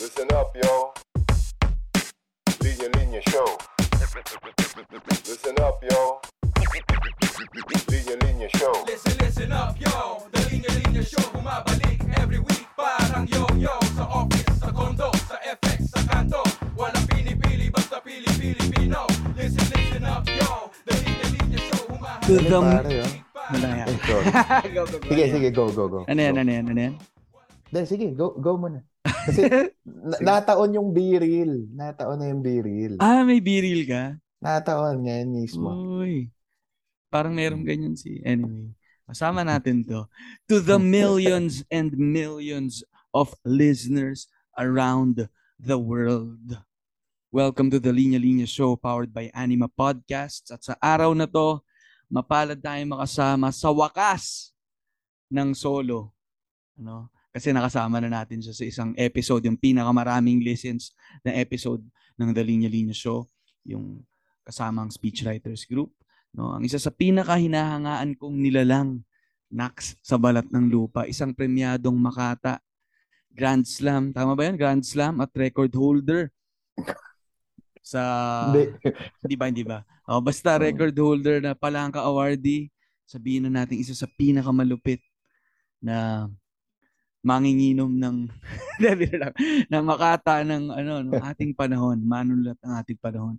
Listen up, yo. Linya Linya Show. Listen up, yo. Linya Linya Show. Listen, listen up, yo The Linya Linya Show Bumabalik every week Parang yo-yo Sa office, sa condo, sa FX, sa kanto Walang pinipili, basta pili-Pilipino Listen, listen up, yo The Linya Linya Show Bumabalik To the... pare, oh. Ano yan? Go, go, go. Sige, sige, go, go, go. Ano yan, Go. ano yan, ano yan? Sige, go, go muna. Kasi na- nataon yung B-reel. Nataon na yung B-reel. Ah, may biril ka? Nataon nga yan mismo. Uy. Parang meron ganyan si... Anyway. Kasama natin to. To the millions and millions of listeners around the world. Welcome to the Linya Linya Show powered by Anima Podcasts. At sa araw na to, mapalad tayo makasama sa wakas ng solo. Ano? Kasi nakasama na natin siya sa isang episode, yung pinakamaraming listens na episode ng The Linya Linya Show, yung kasamang speechwriters group. No, ang isa sa pinakahinahangaan kong nilalang Nax sa balat ng lupa, isang premyadong Makata Grand Slam, tama ba 'yan? Grand Slam at record holder sa Hindi. Ba, hindi ba? Oh, basta record holder na Palangka Awardee, sabihin na natin isa sa pinakamalupit na manginginom ng lang, na makata ng ano ng ating panahon, manulat ng ating panahon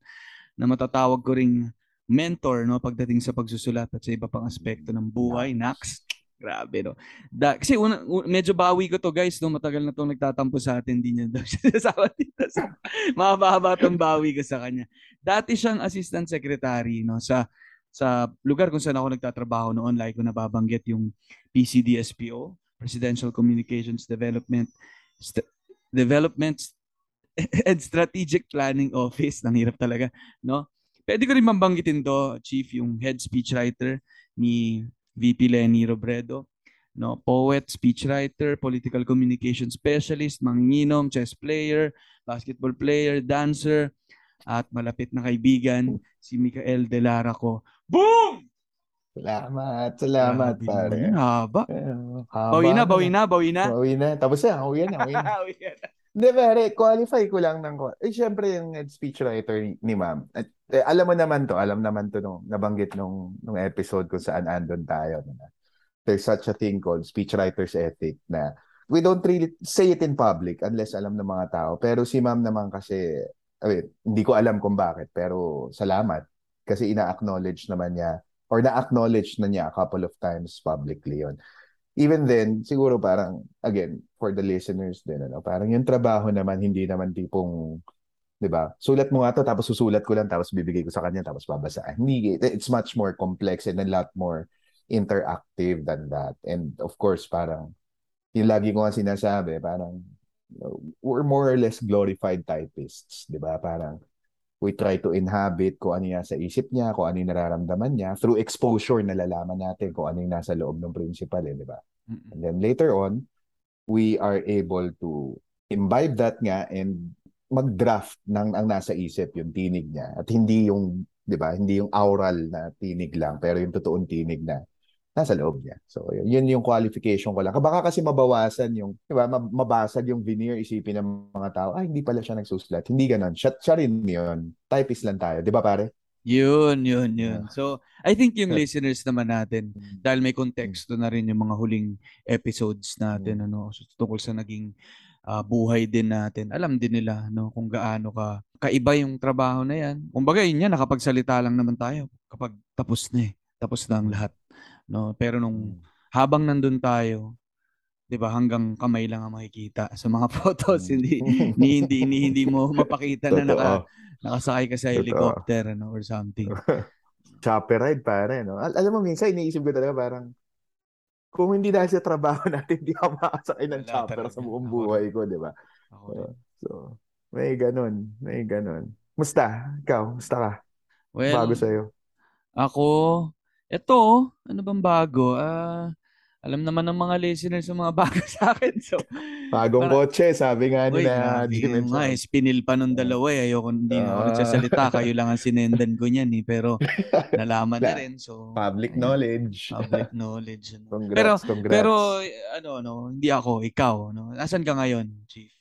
na matatawag ko ring mentor no pagdating sa pagsusulat at sa iba pang aspekto ng buhay, Nax. Grabe no. Da, kasi una, medyo bawi ko to guys, no matagal na tong nagtatampo sa atin, hindi niya daw siya sasama dito sa mahaba-haba tong bawi ko sa kanya. Dati siyang assistant secretary no sa sa lugar kung saan ako nagtatrabaho noon, like ko nababanggit yung PCDSPO, Presidential Communications Development St- Development and Strategic Planning Office. Ang hirap talaga, no? Pwede ko rin mambanggitin to, Chief, yung head speechwriter ni VP Lenny Robredo, no? Poet, speechwriter, political communication specialist, manginginom, chess player, basketball player, dancer, at malapit na kaibigan, si Mikael De Lara ko. Boom! Salamat, salamat, Grabe pare. naman, Haba. Eh, haba Bawi na, bawi na, bawi na. Bawi na. Tapos na, uwi na, uwi na. Bawi na. Hindi, pare, qualify ko lang ng... Eh, syempre, yung head speechwriter ni, ni ma'am. At, eh, alam mo naman to, alam naman to nung nabanggit nung, nung episode kung saan andon tayo. Na, there's such a thing called speechwriter's ethic na we don't really say it in public unless alam ng mga tao. Pero si ma'am naman kasi, I mean, hindi ko alam kung bakit, pero salamat. Kasi ina-acknowledge naman niya or na-acknowledge na niya a couple of times publicly yon even then, siguro parang, again, for the listeners din, ano, parang yung trabaho naman, hindi naman tipong, di ba, sulat mo nga to, tapos susulat ko lang, tapos bibigay ko sa kanya, tapos babasaan. Hindi, it's much more complex and a lot more interactive than that. And of course, parang, yung lagi ko nga sinasabi, parang, we're more or less glorified typists, di ba? Parang, we try to inhabit kung ano yung nasa isip niya, kung ano yung nararamdaman niya. Through exposure, nalalaman natin kung ano yung nasa loob ng principal, eh, di ba? And then later on, we are able to imbibe that nga and mag-draft ng ang nasa isip yung tinig niya at hindi yung 'di ba hindi yung aural na tinig lang pero yung totoong tinig na nasa loob niya. So yun, yun yung qualification ko lang. Baka kasi mabawasan yung 'di ba mab- mabasag yung veneer isipin ng mga tao ay hindi pala siya nagsusulat. Hindi ganoon. Siya, siya rin yun. Typist lang tayo, 'di ba pare? Yun, yun, yun. So, I think yung listeners naman natin, dahil may konteksto na rin yung mga huling episodes natin, ano, so, tungkol sa naging ah, buhay din natin. Alam din nila, no, kung gaano ka kaiba yung trabaho na yan. Kumbaga, yun yan, nakapagsalita lang naman tayo kapag tapos na eh. Tapos na ang lahat. No? Pero nung habang nandun tayo, 'di ba, hanggang kamay lang ang makikita sa mga photos, hindi hindi hindi, hindi, hindi mo mapakita na naka, nakasakay ka sa helicopter ano, or something. Chopper ride, pare, no? Al- alam mo, minsan iniisip ko talaga parang kung hindi dahil sa trabaho natin, hindi ako makasakay ng Wala chopper talaga. sa buong buhay ko, di ba? Rin. So, may ganun, may ganun. Musta? Ikaw, musta ka? Well, Bago sa'yo. ako, eto, ano bang bago? Ah, alam naman ng mga listeners yung mga bago sa akin. So, Bagong para- kotse, sabi nga nila grabe Jim nga eh. Spinil pa nung dalawa eh. Ayoko, hindi na ako Ah. nagsasalita. Kayo lang ang sinendan ko niyan eh. Pero nalaman na rin. So, Public ayun, knowledge. Public knowledge. ano. Congrats, Pero, congrats. pero, ano, ano, hindi ako, ikaw. Ano, Nasaan ka ngayon, Chief?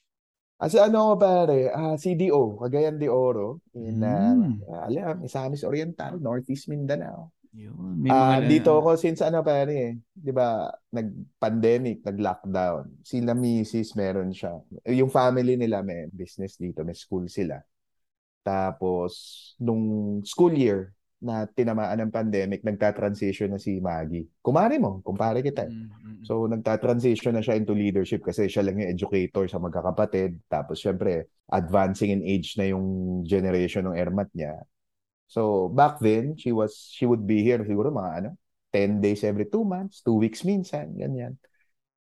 As ano ko pare, ah, CDO, Cagayan de Oro, in Mm. alam, Misamis Oriental, Northeast Mindanao. Yun. May Ah, mga, dito ako since ano pare, eh, 'di ba, nag-pandemic, nag-lockdown. Sila misis meron siya. Eh, Yung family nila may business dito, may school sila. Tapos nung school year na tinamaan ng pandemic, nagta-transition na si Maggie. Kumare mo, kumpare kita. eh. Mm, mm, mm. So, nagta-transition na siya into leadership kasi siya lang yung educator sa magkakapatid. Tapos, syempre, advancing in age na yung generation ng ermat niya. So, back then, she was, she would be here siguro mga ano, 10 days every 2 months, 2 weeks minsan, ganyan.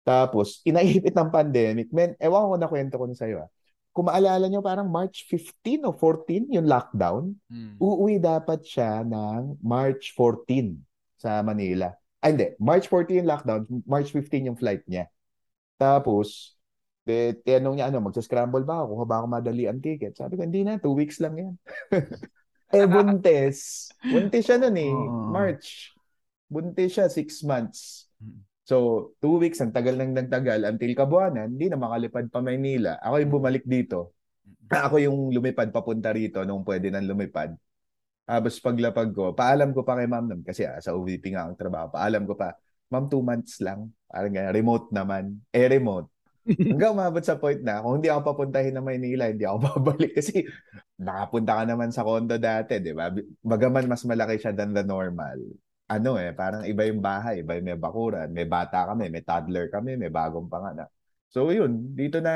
Tapos, inaipit ng pandemic. Men, ewan ko na kwento ko na sa'yo ah. Kung maalala nyo, parang March 15 o 14 yung lockdown. Mm. Uuwi dapat siya ng March 14 sa Manila. Ah, hindi. March 14 yung lockdown. March 15 yung flight niya. Tapos, de, tinanong niya, ano, magsascramble ba ako? Kuha ba ako madali ang ticket? Sabi ko, hindi na. Two weeks lang yan. eh, buntis. Buntis siya nun eh. March. Buntis siya, six months. Mm. So, two weeks, ang tagal nang nagtagal. Until kabuanan, hindi na makalipad pa Maynila. Ako yung bumalik dito. Ako yung lumipad papunta rito nung pwede nang lumipad. Tapos paglapag ko, paalam ko pa kay ma'am nun, kasi ah, sa OVP nga ang trabaho, paalam ko pa, ma'am, two months lang. Parang ganyan, remote naman. Eh, remote. Hanggang umabot sa point na, kung hindi ako papuntahin na Maynila, hindi ako babalik. Kasi nakapunta ka naman sa condo dati, di ba? Bagaman mas malaki siya than the normal. Ano eh, parang iba yung bahay, iba yung may bakuran, may bata kami, may toddler kami, may bagong panganak. So yun, dito na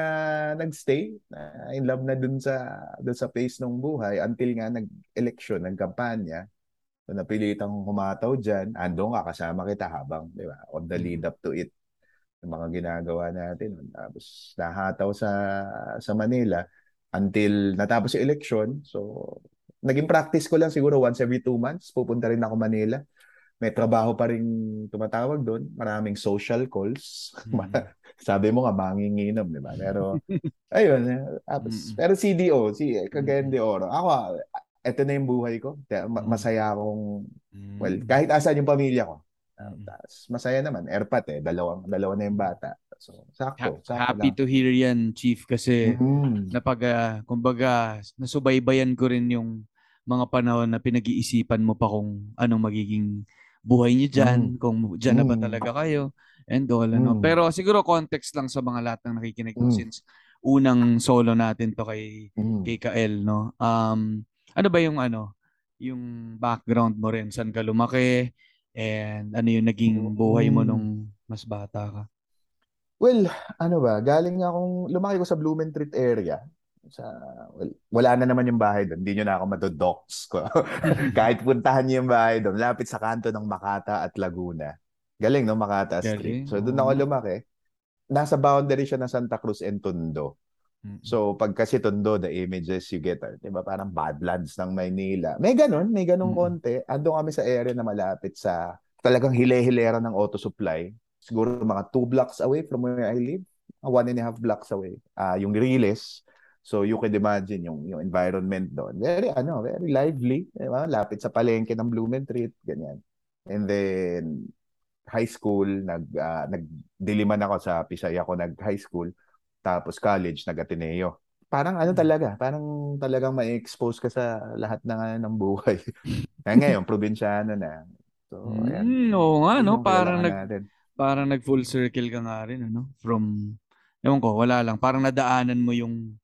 nagstay, na in love na dun sa dun sa pace ng buhay until nga nag-election, nagkampanya. So napilitan kong humataw diyan, andong ka kasama kita habang, 'di ba, on the lead up to it. Yung mga ginagawa natin. Tapos nahataw sa sa Manila until natapos yung election. So naging practice ko lang siguro once every two months, pupunta rin ako Manila. May trabaho pa rin tumatawag doon. Maraming social calls. Mm. Sabi mo nga, manginginom, di ba? Pero, ayun. Tapos, Mm-mm. pero CDO, si Cagayan de Oro. Ako, eto na yung buhay ko. Masaya akong, well, kahit asan yung pamilya ko. Tapos, masaya naman. Airpat eh. Dalawang, dalawa na yung bata. So, sakto. Ha- sakto happy lang. to hear yan, Chief, kasi Mm. napag, ah, kumbaga, nasubaybayan ko rin yung mga panahon na pinag-iisipan mo pa kung anong magiging buhay niyo dyan, kung dyan na ba Mm. talaga kayo, and all, ano. Mm. Pero siguro context lang sa mga lahat ng nakikinig ko Mm. since unang solo natin to kay Mm. kay Kael, no? Um, ano ba yung ano, yung background mo rin, saan ka lumaki, and ano yung naging buhay mo Mm. nung mas bata ka? Well, ano ba, galing akong, lumaki ko sa Blumentritt area. Sa, well, wala na naman yung bahay doon. Hindi nyo na ako madodox ko. Kahit puntahan niyo yung bahay doon, lapit sa kanto ng Makata at Laguna. Galing, no? Makata Galing, Street. So, doon ako lumaki. Nasa boundary siya ng Santa Cruz and Tondo. So, pag kasi Tondo, the images you get, are, di ba, parang Badlands ng Maynila. May ganun, may ganun Mm. konti. Ando kami sa area na malapit sa talagang hile-hilera ng auto supply. Siguro mga two blocks away from where I live. Uh, One and a half blocks away. Ah, yung Riles. So, you can imagine yung, yung environment doon. Very, ano, very lively. Di ba? Lapit sa palengke ng Blumentritt, ganyan. And then, high school, nag, ah, nagdiliman ako sa Pisay ako nag-high school. Tapos college, nag-Ateneo. Parang ano Mm. talaga, parang talagang ma-expose ka sa lahat ng, ano, ng buhay. Kaya ngayon, probinsyano na. So, ayan. Mm, oo nga, no? Parang nag, natin. parang nag full circle ka nga rin, ano? From, ewan ko, wala lang. Parang nadaanan mo yung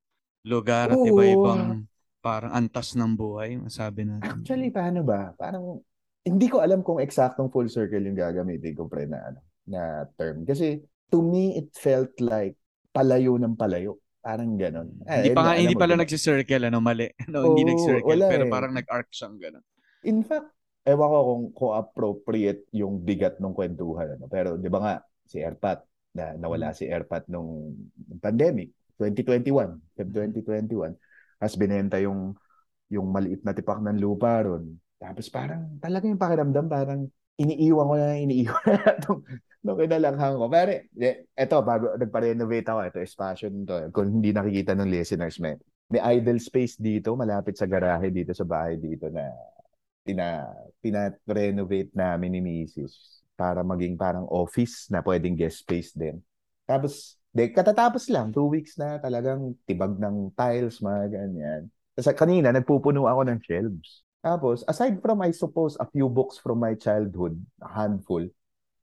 lugar at Oo. iba-ibang parang antas ng buhay, masabi natin. Actually, paano ba? Parang, hindi ko alam kung eksaktong full circle yung gagamitin ko pre na, ano, na term. Kasi, to me, it felt like palayo ng palayo. Parang ganon. Eh, hindi pa nga, hindi pala nagsi-circle, ano, mali. No, hindi Oo, nag-circle, wala pero eh. parang nag-arc siyang gano'n. In fact, ewan ko kung, kung appropriate yung bigat ng kwentuhan. Ano? Pero di ba nga, si Airpat, na nawala si Airpat nung, nung pandemic, 2021, Feb 2021, as binenta yung yung maliit na tipak ng lupa ron. Tapos parang talaga yung pakiramdam, parang iniiwan ko na, iniiwan na itong nung kinalanghang ko. Pero, eh, eto, bago nagpa-renovate ako, ito, espasyo nito. Kung hindi nakikita ng listeners, may, may idle space dito, malapit sa garahe dito sa bahay dito na pina, pina-renovate namin ni Mrs. para maging parang office na pwedeng guest space din. Tapos, De, katatapos lang, two weeks na talagang tibag ng tiles, mga ganyan. Tapos kanina, nagpupuno ako ng shelves. Tapos, aside from, I suppose, a few books from my childhood, a handful,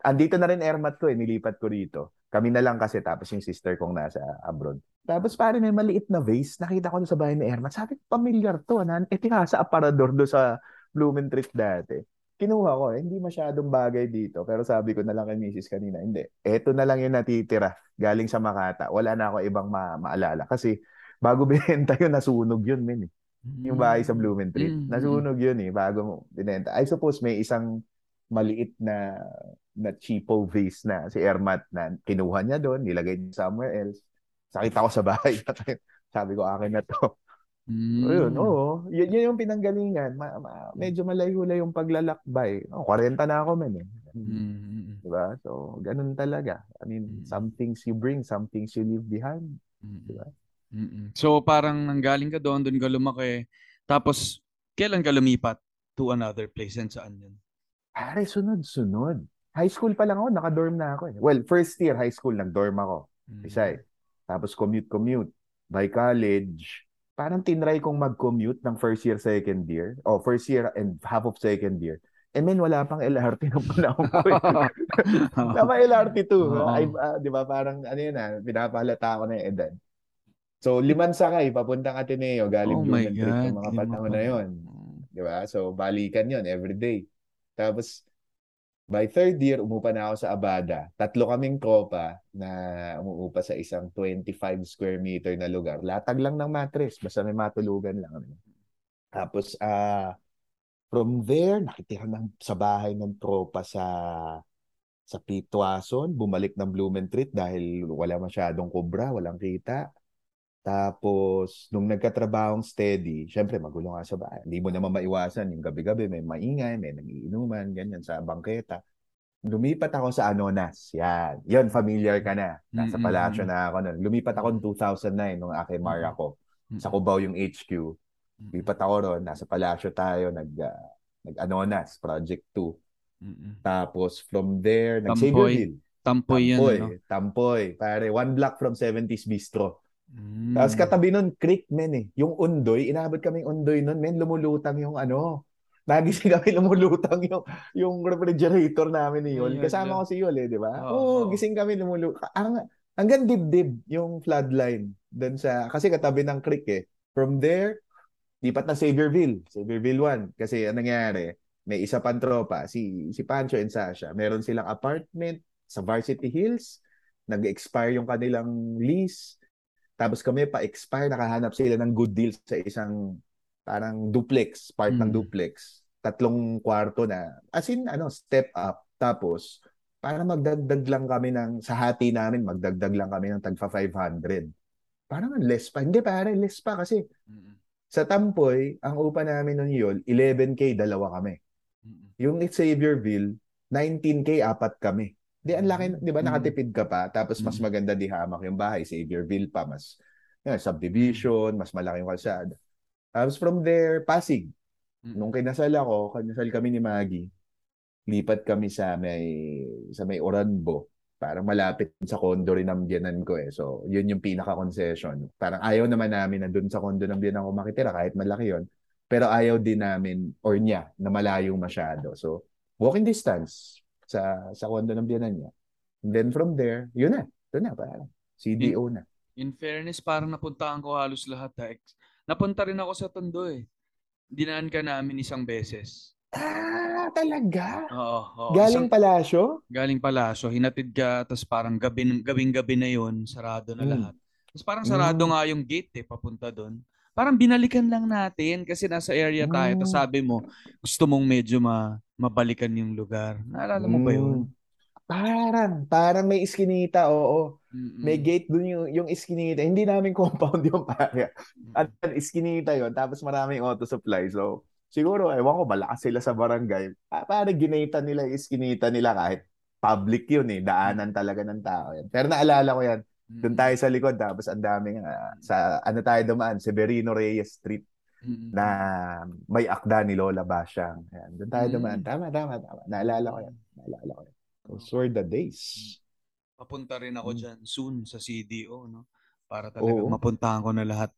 andito na rin airmat ko eh, nilipat ko rito. Kami na lang kasi, tapos yung sister kong nasa abroad. Tapos pare may maliit na vase, nakita ko sa bahay ni Ermat. Sabi ko, familiar to. Nan, eh, tira sa aparador do sa Blumentritt dati. Kinuha ko, eh, hindi masyadong bagay dito. Pero sabi ko na lang kay Mrs. kanina, hindi. Eto na lang yung natitira galing sa Makata. Wala na ako ibang ma- maalala. Kasi bago binenta yun, nasunog yun, min. Eh. Yung bahay sa Blumentritt. Mm, mm. Nasunog yun eh, bago binenta. I suppose may isang maliit na na cheapo vase na si Ermat na kinuha niya doon, nilagay niya somewhere else. Sakita ko sa bahay. Sabi ko, akin na to. Mm. Ayun, oo. Yun, yun yung pinanggalingan. Ma, ma- medyo malayo-layo yung paglalakbay. Oh, 40 na ako man eh. Mm. Diba? So, ganun talaga. I mean, Mm. some things you bring, some things you leave behind. Mm. Diba? Mm-mm. So parang nanggaling ka doon, doon ka lumaki. Tapos, kailan ka lumipat to another place and saan yun? Pare, sunod-sunod. High school pa lang ako, naka-dorm na ako eh. Well, first year high school, nag-dorm ako. Mm. Isa eh. Tapos commute-commute. By college, parang tinry kong mag-commute ng first year, second year. O, first year and half of second year. And then, wala pang LRT ng panahon ko eh. Tama LRT2. Oo. Ay, ah, di ba, parang ano yun ah, pinapahalata ako na yung edad. So, liman sakay, papuntang Ateneo, galing Oh God. yung mga panahon pa. na yun. Di ba? So, balikan yun every day. Tapos, by third year, umupa na ako sa Abada. Tatlo kaming tropa na umuupa sa isang 25 square meter na lugar. Latag lang ng mattress, basta may matulugan lang. Tapos, ah, from there, nakitira ng, sa bahay ng tropa sa sa Pitwason, bumalik ng Blumentritt dahil wala masyadong kubra, walang kita. Tapos, nung nagkatrabahong steady, syempre magulo nga sa bahay. Hindi mo naman maiwasan yung gabi-gabi, may maingay, may nangiinuman, ganyan sa bangketa. Lumipat ako sa Anonas. Yan. Yan, familiar ka na. Nasa palasyo na ako nun. Lumipat ako noong 2009 nung Akimar Mm. ako. Mm. Sa Cubao yung HQ. Lipat ako ron. Nasa palasyo tayo. Nag, ah, nag-Anonas, Project 2. Mm-mm. Tapos from there, Tampoy. nag-Saviorville. Tampoy yan, Tampoy. ano? Tampoy. Pare, one block from 70s Bistro. Mm. Tapos katabi nun, creek, men eh. Yung undoy, inabot kaming undoy nun, men, lumulutang yung ano. Nagising kami lumulutang yung, yung refrigerator namin ni Yol. Kasama ko si Yol eh, di ba? Oo, Oo, oo. gising kami lumulutang. Ang, hanggang dibdib yung floodline. Doon sa, kasi katabi ng creek eh. From there, lipat na Saviorville. Saviorville 1. Kasi anong nangyari, may isa pang tropa, si, si Pancho and Sasha. Meron silang apartment sa Varsity Hills. Nag-expire yung kanilang lease. Tapos kami pa-expire, nakahanap sila ng good deal sa isang parang duplex, part ng Mm. duplex. Tatlong kwarto na, as in, ano, step up. Tapos, para magdagdag lang kami ng, sa hati namin, magdagdag lang kami ng tagfa 500. Parang ang less pa. Hindi pare, less pa kasi Mm-mm. sa Tampoy, ang upa namin nun yun, 11K, dalawa kami. Mm-mm. Yung at Saviorville, 19K, apat kami. Di, ang laki, di ba, Mm. nakatipid ka pa, tapos mas Mm. maganda di hamak yung bahay, Saviorville pa, mas yun, subdivision, mas malaki yung kalsada. Tapos from there, Pasig. Mm. Nung kinasal ako, kinasal kami ni Maggie, lipat kami sa may sa may Oranbo. Parang malapit sa condo rin ng biyanan ko eh. So, yun yung pinaka-concession. Parang ayaw naman namin na dun sa condo ng biyanan ko makitira kahit malaki yon Pero ayaw din namin or niya na malayo masyado. So, walking distance sa sa condo ng biyanan niya. And then from there, yun na. Doon na, parang CDO na. In fairness, parang napuntahan ko halos lahat. Ha. Napunta rin ako sa Tondo eh. Dinaan ka namin isang beses. Ah, talaga? Oo. oo. Galing Isang- palasyo? galing palasyo, hinatid ka, tapos parang gabi, gabing-gabi na yon sarado na Mm. lahat. Tapos parang sarado Mm. nga yung gate eh, papunta doon. Parang binalikan lang natin kasi nasa area tayo. Tapos Mm. sabi mo, gusto mong medyo ma mabalikan yung lugar. Naalala mo ba yun? Mm. Parang, parang may iskinita, oo. Mm-mm. May gate dun yung, yung iskinita. Hindi namin compound yung pare. At iskinita yon tapos maraming auto supply. So, siguro, ewan ko, malakas sila sa barangay. Parang ginita nila yung iskinita nila kahit public yun eh. Daanan talaga ng tao yan. Pero naalala ko yan. Doon tayo sa likod tapos ang daming ah, sa ano tayo dumaan, Severino Reyes Street Mm-mm. na may akda ni Lola Basyang. Ayan, doon tayo Mm. dumaan. Tama, tama, tama. Naalala ko yan. Naalala ko yan. Those were the days. Papunta rin ako Mm. dyan soon sa CDO, no? Para talagang Oo. mapuntahan ko na lahat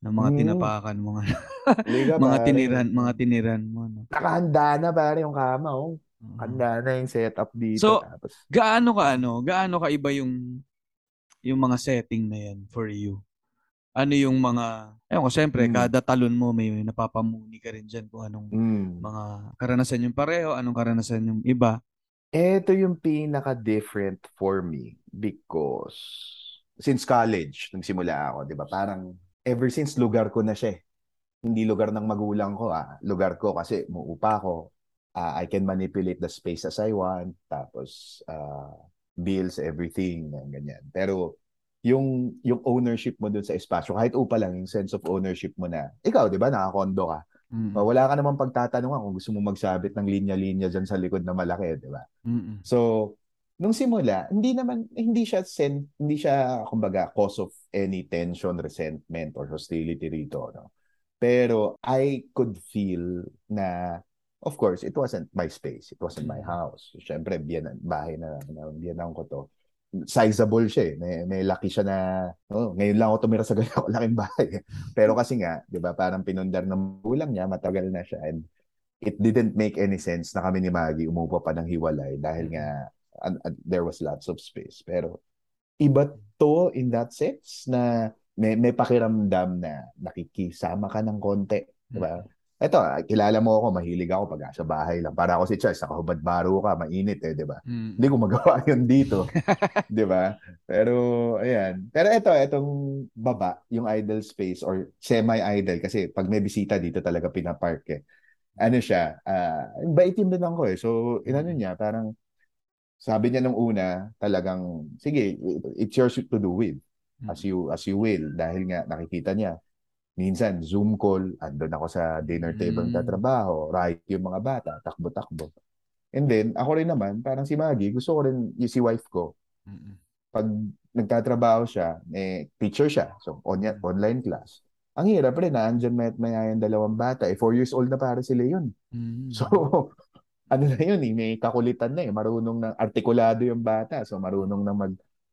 ng mga Mm. tinapakan mo nga. Liga, mga pare. tiniran, mga tiniran mo, no? Nakahanda na pare yung kama, oh. Handa na yung setup dito. So, Tapos, Gaano ka ano? Gaano ka iba yung yung mga setting na yan for you? Ano yung mga, ayun ko, siyempre, Mm. kada talon mo may napapamuni ka rin dyan kung anong mm, mga karanasan yung pareho, anong karanasan yung iba. Ito yung pinaka-different for me because since college, nung simula ako, di ba, parang ever since lugar ko na siya. eh. Hindi lugar ng magulang ko, ah. Lugar ko kasi muupa ko. Ah, I can manipulate the space as I want. Tapos, ah, bills, everything, yan, ganyan. Pero, yung yung ownership mo dun sa espasyo, kahit upa lang, yung sense of ownership mo na, ikaw, di ba, nakakondo ka. Mm. Wala ka namang pagtatanungan kung gusto mo magsabit ng linya-linya dyan sa likod na malaki, di ba? Mm-mm. So, nung simula, hindi naman hindi siya sen, hindi siya kumbaga cause of any tension, resentment or hostility rito, no. Pero I could feel na of course, it wasn't my space, it wasn't my house. Siyempre, biyan bahay na, na biyanan ko to. Sizable siya eh. May, may laki siya na, oh, ngayon lang ako tumira sa ganyan laking bahay. Pero kasi nga, di ba, parang pinundar ng ulang niya, matagal na siya. And it didn't make any sense na kami ni Maggie umupo pa ng hiwalay dahil nga and, and there was lots of space. Pero iba to in that sense na may, may pakiramdam na nakikisama ka ng konti. Di ba? Ito, kilala mo ako, mahilig ako pag sa bahay lang. Para ako si Charles, nakahubad baro ka, mainit eh, di ba? Mm. Hindi ko magawa yun dito. di ba? Pero, ayan. Pero ito, itong baba, yung idle space or semi-idle kasi pag may bisita dito talaga pinapark eh. Ano siya, uh, bait yung binang ko eh. So, inano niya, parang sabi niya nung una, talagang, sige, it's yours to do with as you as you will dahil nga nakikita niya minsan Zoom call andun ako sa dinner table Mm. tatrabaho right yung mga bata takbo-takbo and then ako rin naman parang si Maggie gusto ko rin yung si wife ko Mm-mm. pag nagtatrabaho siya eh teacher siya so on online class ang hirap rin na andyan may may yung dalawang bata eh 4 years old na para sila yun Mm. so ano na yun eh may kakulitan na eh marunong ng artikulado yung bata so marunong na mag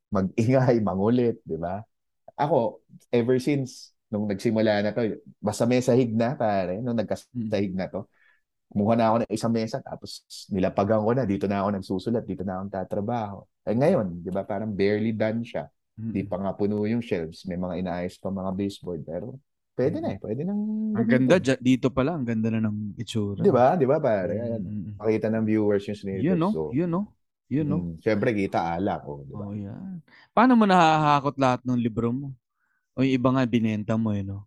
mag-ingay, mangulit, di ba? Ako, ever since nung nagsimula na to, basta may sahig na, pare, nung nagkasahig na to, kumuha na ako ng isang mesa, tapos nilapagan ko na, dito na ako nagsusulat, dito na ako tatrabaho. Eh ngayon, di ba, parang barely done siya. Di pa nga puno yung shelves, may mga inaayos pa mga baseboard, pero pwede na eh, pwede nang Ang ganda, dya- dito pala, ang ganda na ng itsura. Di ba? Di ba, pare? Mm-mm. makita ng viewers yung snippets. Yun, no? So, Yun, no? Yun, no? mm, Siyempre, kita alak. Oh, di ba? Oh, yan. Paano mo nahahakot lahat ng libro mo? O yung iba nga binenta mo eh, no?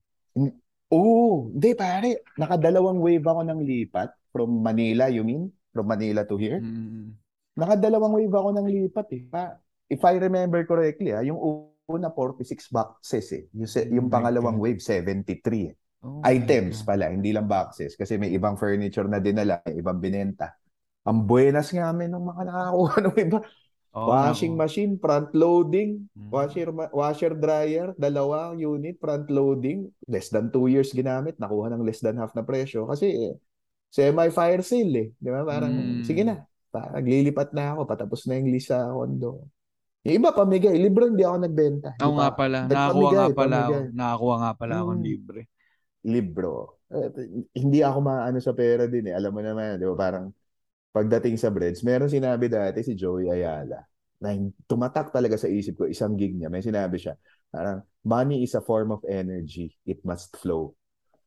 Oo, hindi pare. Nakadalawang wave ako ng lipat from Manila, you mean? From Manila to here? Mm. Nakadalawang wave ako ng lipat eh. Pa, if I remember correctly, ah, yung una 46 boxes eh. Yung, se- Oh yung my pangalawang God. wave 73 eh. Oh Items pala, hindi lang boxes kasi may ibang furniture na dinala, may ibang binenta. Ang buenas nga amin ng mga nakakuha ng iba. Oo, Washing machine, front loading, Mm. washer washer dryer, dalawang unit, front loading, less than two years ginamit, nakuha ng less than half na presyo kasi eh, semi fire sale eh, di ba? Parang Mm. sige na, paglilipat na ako, patapos na yung lease sa condo. Yung iba pamigay, libro hindi ako nagbenta. Oo nga pa- pala. Nakakuha nga pala ako. Nakakuha nga pala akong Mm. libre. libro. Eh, hindi ako maano sa pera din eh. Alam mo naman, di ba? Parang pagdating sa breads, meron sinabi dati si Joey Ayala na tumatak talaga sa isip ko, isang gig niya. May sinabi siya, parang, money is a form of energy. It must flow.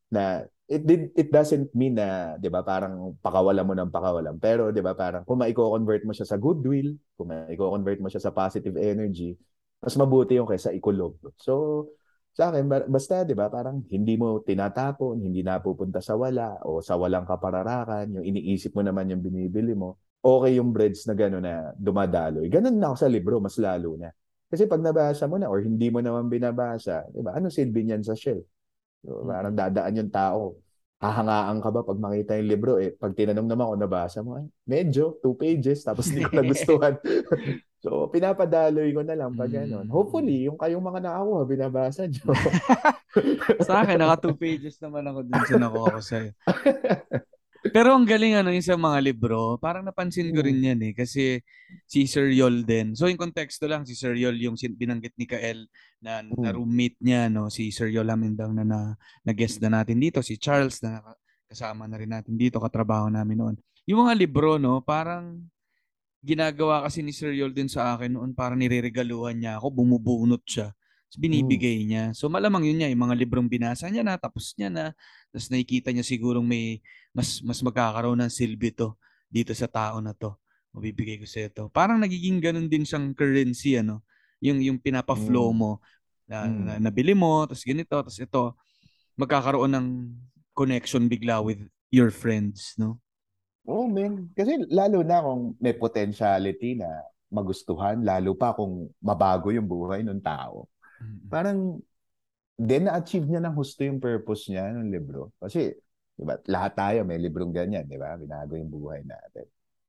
Na, it did it doesn't mean na, 'di ba, parang pakawala mo ng pakawalan. Pero 'di ba, parang kung maiko-convert mo siya sa goodwill, kung maiko-convert mo siya sa positive energy, mas mabuti yung kaysa ikulog. So, sa akin, ba- basta, di ba, parang hindi mo tinatapon, hindi napupunta sa wala, o sa walang kapararakan, yung iniisip mo naman yung binibili mo, okay yung breads na gano'n na dumadaloy. Ganun na ako sa libro, mas lalo na. Kasi pag nabasa mo na, or hindi mo naman binabasa, di ba, ano silbi niyan sa shelf? So, parang dadaan yung tao. Hahangaan ka ba pag makita yung libro? Eh, pag tinanong naman kung nabasa mo, ay, medyo, two pages, tapos hindi ko nagustuhan. so, pinapadaloy ko na lang pag gano'n. Mm. Hopefully, yung kayong mga nakakuha, binabasa nyo. Sa akin, naka two pages naman ako dun sa nakuha ko sa'yo. Pero ang galing ano yung sa mga libro, parang napansin ko rin yan eh. Kasi si Sir Yol din. So yung konteksto lang, si Sir Yol yung binanggit ni Kael na, na Mm. roommate niya, no? si Sir Yol Amindang na, na, na guest na natin dito, si Charles na kasama na rin natin dito, katrabaho namin noon. Yung mga libro, no, parang ginagawa kasi ni Sir Yol din sa akin noon, parang nireregaluhan niya ako, bumubunot siya. Tapos binibigay niya. So malamang yun niya, yung mga librong binasa niya na, tapos niya na, tapos nakikita niya sigurong may mas mas magkakaroon ng silbi to dito sa tao na to. Mabibigay ko sa ito. Parang nagiging ganun din siyang currency ano, yung yung pinapa-flow Mm. mo na, Mm. na nabili mo, tapos ganito, tapos ito magkakaroon ng connection bigla with your friends, no? Oh, man. Kasi lalo na kung may potentiality na magustuhan, lalo pa kung mabago yung buhay ng tao. Parang then na-achieve niya ng husto yung purpose niya ng libro. Kasi, di ba, lahat tayo may librong ganyan, di ba? Binago yung buhay natin.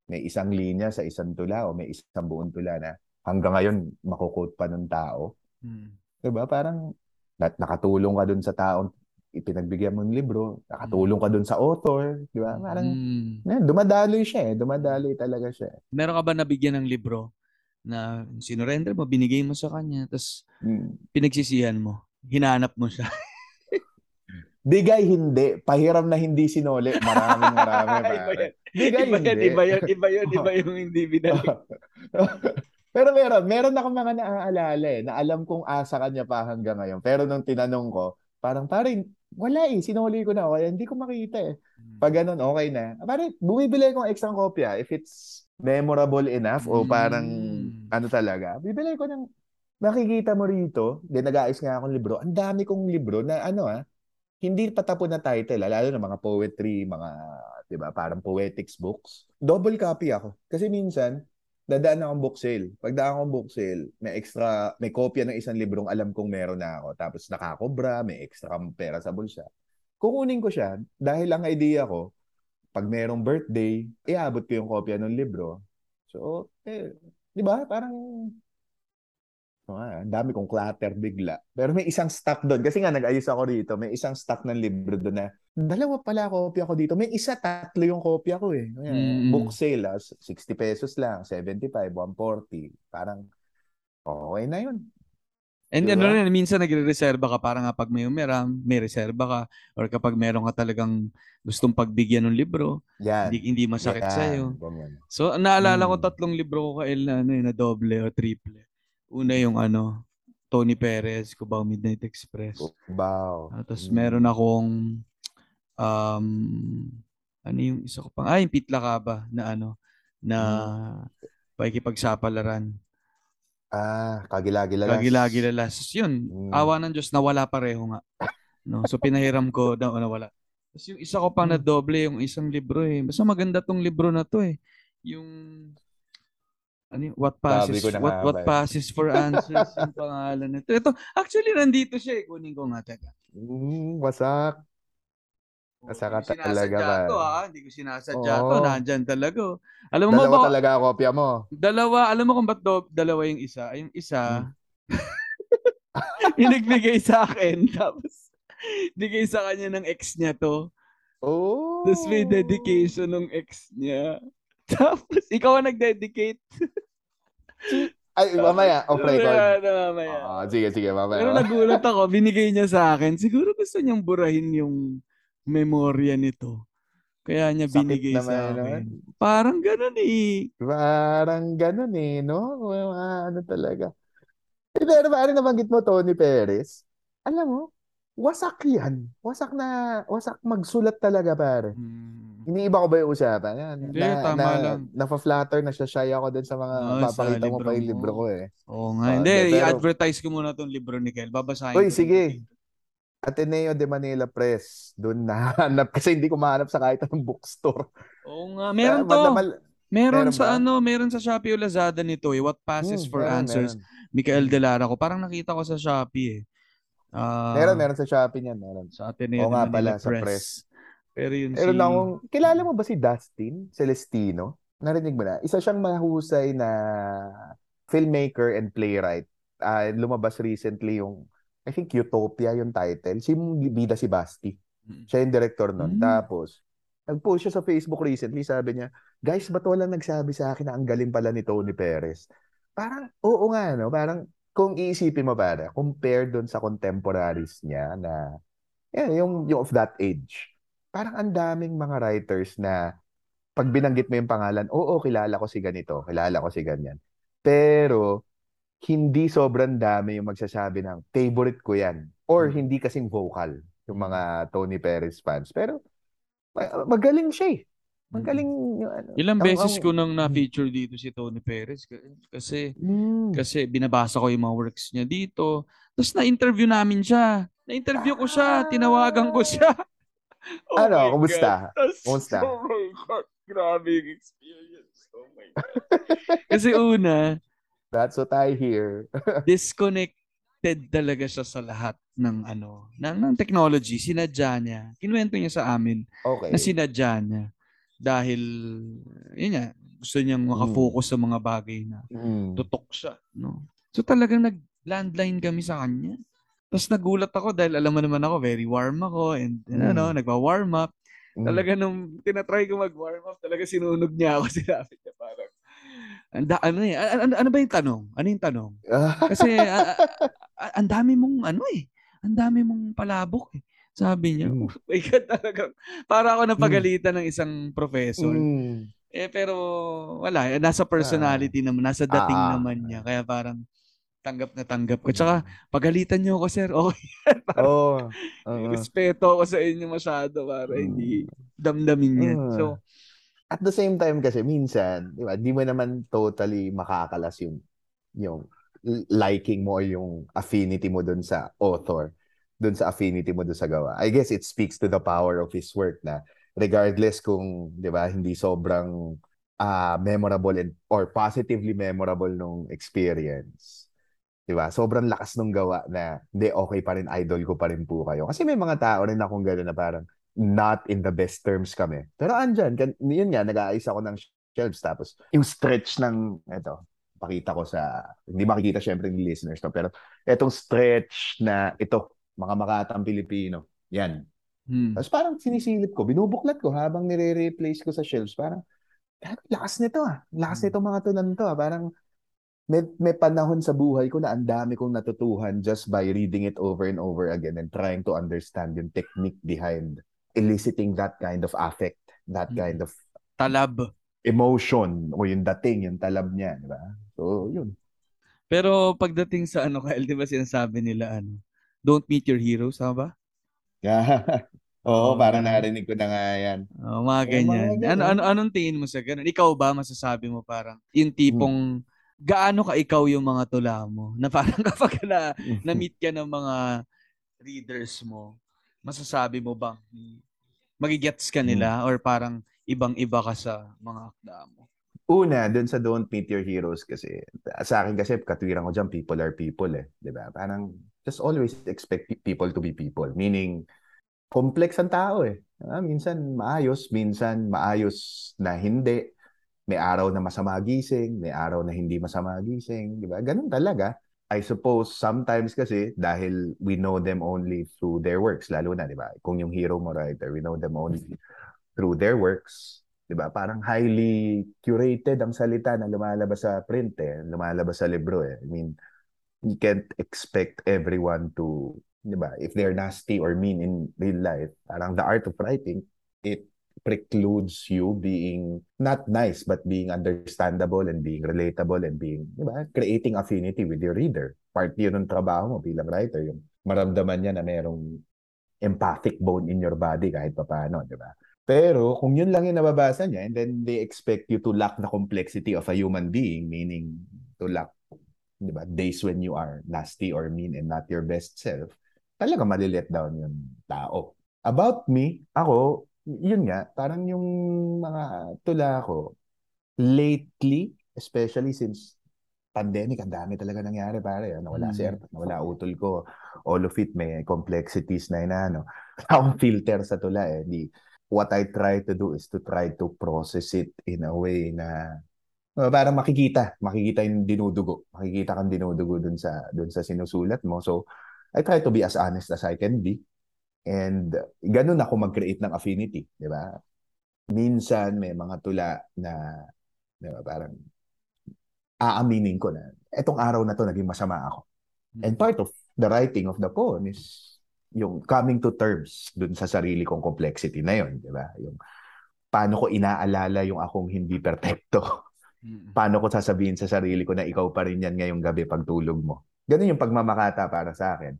May isang linya sa isang tula o may isang buong tula na hanggang ngayon makukot pa ng tao. Mm. Di ba? Parang na- nakatulong ka dun sa taong ipinagbigyan mo ng libro, nakatulong ka dun sa author, di ba? Parang Mm. yan, dumadaloy siya eh. Dumadaloy talaga siya. eh. Meron ka ba nabigyan ng libro na sinurrender mo, binigay mo sa kanya, tapos Mm. pinagsisihan mo, hinanap mo siya. Bigay hindi. Pahiram na hindi sinuli. Maraming marami. iba yan. Bigay Iba yan, hindi. iba yan, iba yun, iba yung hindi binalik. Pero meron, meron ako mga naaalala eh, na alam kong asa kanya pa hanggang ngayon. Pero nung tinanong ko, parang parang wala eh, sinuli ko na. Kaya hindi ko makita eh. Pag ganun, okay na. Parang bumibili kong extra kopya if it's memorable enough o parang Mm. Ano talaga. Bibili ko ng makikita mo rito, di nag-aayos nga akong libro. Ang dami kong libro na ano ah, hindi patapon na title, ah, lalo na mga poetry, mga, di ba, parang poetics books. Double copy ako. Kasi minsan, dadaan akong book sale. Pag daan akong book sale, may extra, may kopya ng isang librong alam kong meron na ako. Tapos nakakobra, may extra pera sa bulsa. Kukunin ko siya dahil ang idea ko, pag merong birthday, iabot ko yung kopya ng libro. So, eh, di ba? Parang, oh, ang dami kong clutter bigla. Pero may isang stock doon. Kasi nga, nag-ayos ako dito. May isang stock ng libro doon na, dalawa pala kopya ko dito. May isa, tatlo yung kopya ko eh. Ayan, Mm. Book sale, ah, 60 pesos lang, 75, 140. Parang, okay na yun. And Diba? ano rin, minsan nagre-reserva ka para nga pag may umiram, may reserva ka. Or kapag meron ka talagang gustong pagbigyan ng libro, Yan. hindi, hindi masakit Yan, sa'yo. ganyan. So, naalala ko Mm. tatlong libro ko kail na, ano, eh, na doble o triple. Una yung ano, Tony Perez, Cubao Midnight Express. Wow. Ah, tapos Mm. meron akong um ano yung isa ko pang ah yung Pitla Kaba na ano na pakikipagsapalaran. Ah, kagilagi-lalas. Lagi-lagi-lalas. Yun, Mm. awa ng Diyos nawala pareho nga. No, so pinahiram ko daw nawala. Tapos yung isa ko pang na doble yung isang libro eh. Basta maganda tong libro na to eh. Yung ano what passes what nga what ba eh. passes for answers yung pangalan nito. Ito actually nandito siya eh. Kunin ko nga teka. Mm, wasak. Oh, Nasa hindi talaga ba? to, ah. Hindi ko sinasadya Oo. to. Nandyan talaga. oh. Alam mo Dalawa ba, talaga ang kopya mo. dalawa, alam mo kung ba't do, dalawa yung isa? Yung isa, Hmm. yung nagbigay sa akin, tapos bigay sa kanya ng ex niya to. Oh. Tapos may dedication ng ex niya. Tapos, ikaw ang nag-dedicate. Ay, mamaya, off record. Ano, mamaya. Ah, sige, sige, mamaya. Pero nagulat ako, binigay niya sa akin. Siguro gusto niyang burahin yung memorya nito. Kaya niya Sakit binigay naman, sa akin. Parang ganun eh. Parang ganun eh, no? Ano talaga. Eh, pero paano nabanggit mo, Tony Perez? Alam mo, wasak yan. Wasak na, wasak magsulat talaga, pare. Hmm. Iniiba ko ba yung usapan? Yan, Hindi, na, tama na, lang. Nafa-flatter, nasashy ako din sa mga Oo, papakita sa mo pa yung libro ko eh. Oo nga. Ah, Hindi, pero- i-advertise ko muna tong libro ni Kel. Babasahin Uy, ko rin sige. dito. Ateneo de Manila Press. Doon nahanap kasi hindi ko mahanap sa kahit anong bookstore. Oo nga. Meron to. madamal- Meron meron sa ba? ano, meron sa Shopee o Lazada nito eh. What passes Hmm, for meron, answers. Meron. Mikael Delara ko. Parang nakita ko sa Shopee eh. Ah, meron, meron sa Shopee niyan. Meron. Sa Ateneo de nga Manila pala, sa Press. press. Pero yun Meron si... akong, kilala mo ba si Dustin Celestino? Narinig mo na? Isa siyang mahusay na filmmaker and playwright. Ah, lumabas recently yung, I think Utopia yung title. Si bida si Basti. Mm. Siya yung director nun. Mm. Tapos, nag-post siya sa Facebook recently, sabi niya, guys, ba't walang nagsabi sa akin na ang galing pala ni Tony Perez? Parang, oo nga, no? Parang, kung iisipin mo para, compare doon sa contemporaries niya na, yan, yung, yung of that age, parang ang daming mga writers na pag binanggit mo yung pangalan, oo, kilala ko si ganito, kilala ko si ganyan. Pero, hindi sobrang dami yung magsasabi ng favorite ko yan. Or hindi kasing vocal yung mga Tony Perez fans. Pero, ma- magaling siya eh. Magaling yung ano. Ilang Ang- beses ang- ko nang na-feature dito si Tony Perez kasi Mm. kasi binabasa ko yung mga works niya dito. Tapos na-interview namin siya. Na-interview ko siya, tinawagan ko siya. Oh Ano, kumusta? Kumusta? Oh my God, grabe yung experience. Oh my God. Kasi una, That's what I hear. disconnected talaga siya sa lahat ng ano, ng, ng technology. Sinadya niya. Kinuwento niya sa amin Okay. na sinadya niya. Dahil, yun nga, gusto niyang makafocus sa mga bagay na Mm. tutok siya. No? So talagang nag-landline kami sa kanya. Tapos nagulat ako dahil alam mo naman ako, very warm ako and, and ano, Mm. nagwa-warm up. Mm. Talaga nung tinatry ko mag-warm up, talaga sinunog niya ako. Sinabi niya anda, ano eh, ano, ano ba yung tanong? Ano yung tanong? Kasi a- a- a- ang dami mong ano eh, ang dami mong palabok eh. Sabi niya, Mm. oh my God, talagang, para ako napagalitan ng isang professor. Mm. Eh, pero wala. eh, Nasa personality naman. Nasa dating Ah. naman niya. Kaya parang tanggap na tanggap ko. Tsaka, pagalitan niyo ako, sir. Okay. Oo. Oo. Respeto ako sa inyo masyado para Mm. hindi damdamin yan. Ah. So, At the same time kasi minsan, di ba, di mo naman totally makakalas yung yung liking mo or yung affinity mo dun sa author, dun sa affinity mo dun sa gawa. I guess it speaks to the power of his work na regardless kung, di ba, hindi sobrang ah, memorable and, or positively memorable nung experience. Di ba? Sobrang lakas nung gawa na, hindi, okay pa rin, idol ko pa rin po kayo. Kasi may mga tao rin akong gano'n na parang, not in the best terms kami. Pero andyan, yun nga, nag-aayos ako ng shelves. Tapos, yung stretch ng, eto, pakita ko sa, hindi makikita syempre ng listeners to, pero etong stretch na ito, mga makatang Pilipino, yan. hmm. Tapos parang sinisilip ko, binubuklat ko habang nire-replace ko sa shelves. Parang, "Grabe, lakas nito ah. Lakas Hmm. nito mga tunan to ah. Parang, may, may panahon sa buhay ko na ang dami kong natutuhan just by reading it over and over again and trying to understand yung technique behind eliciting that kind of affect, that Mm. kind of talab. emotion o yung dating, yung talab niya, di ba? So, yun. Pero pagdating sa ano, Kyle, di ba sinasabi nila, ano, don't meet your heroes, tama ba? Oo, Oo, parang nga. narinig ko na nga yan. Oh, mga Oo, ganyan. mga Ano, ano, anong tingin mo sa ganun? Ikaw ba, masasabi mo parang, yung Hmm. tipong, gaano ka ikaw yung mga tula mo? Na parang kapag na, na-meet ka ng mga readers mo, masasabi mo bang magigets ka nila or parang ibang-iba ka sa mga akda mo? Una, dun sa Don't Meet Your Heroes kasi, sa akin kasi, katwiran ko dyan, people are people eh. Ba? Parang, just always expect pe- people to be people. Meaning, complex ang tao eh. Ah, minsan maayos, minsan maayos na hindi. May araw na masama gising, may araw na hindi masama gising. Di ba? Ganun talaga. I suppose sometimes kasi dahil we know them only through their works, lalo na, di ba? Kung yung hero mo writer, we know them only through their works. 'di ba? Parang highly curated ang salita na lumalabas sa print eh, lumalabas sa libro eh. I mean, you can't expect everyone to, 'di ba? If they're nasty or mean in real life, parang the art of writing, it precludes you being not nice but being understandable and being relatable and being, 'di ba? Creating affinity with your reader. Part 'yun ng trabaho mo bilang writer, yung maramdaman niya na merong empathic bone in your body kahit papaano, 'di ba? Pero kung yun lang yung nababasa niya and then they expect you to lack the complexity of a human being, meaning to lack, di ba, days when you are nasty or mean and not your best self, talaga malilet down yung tao. About me, ako, yun nga, parang yung mga tula ko, lately, especially since pandemic, ang dami talaga nangyari pare. Nawala si Mm. Erpat, nawala utol ko. All of it may complexities na inaano. Akong filter sa tula eh. Di, what I try to do is to try to process it in a way na uh, parang makikita, makikita yung dinudugo. Makikita kang dinudugo dun sa dun sa sinusulat mo. So I try to be as honest as I can be. And ganun ako mag-create ng affinity, di ba? minsan may mga tula na, di ba, parang aaminin ko na, etong araw na to naging masama ako. And part of the writing of the poem is yung coming to terms dun sa sarili kong complexity na yun, di ba? Yung paano ko inaalala yung akong hindi perpekto. Paano ko sasabihin sa sarili ko na ikaw pa rin yan ngayong gabi pag tulog mo. Ganun yung pagmamakata para sa akin.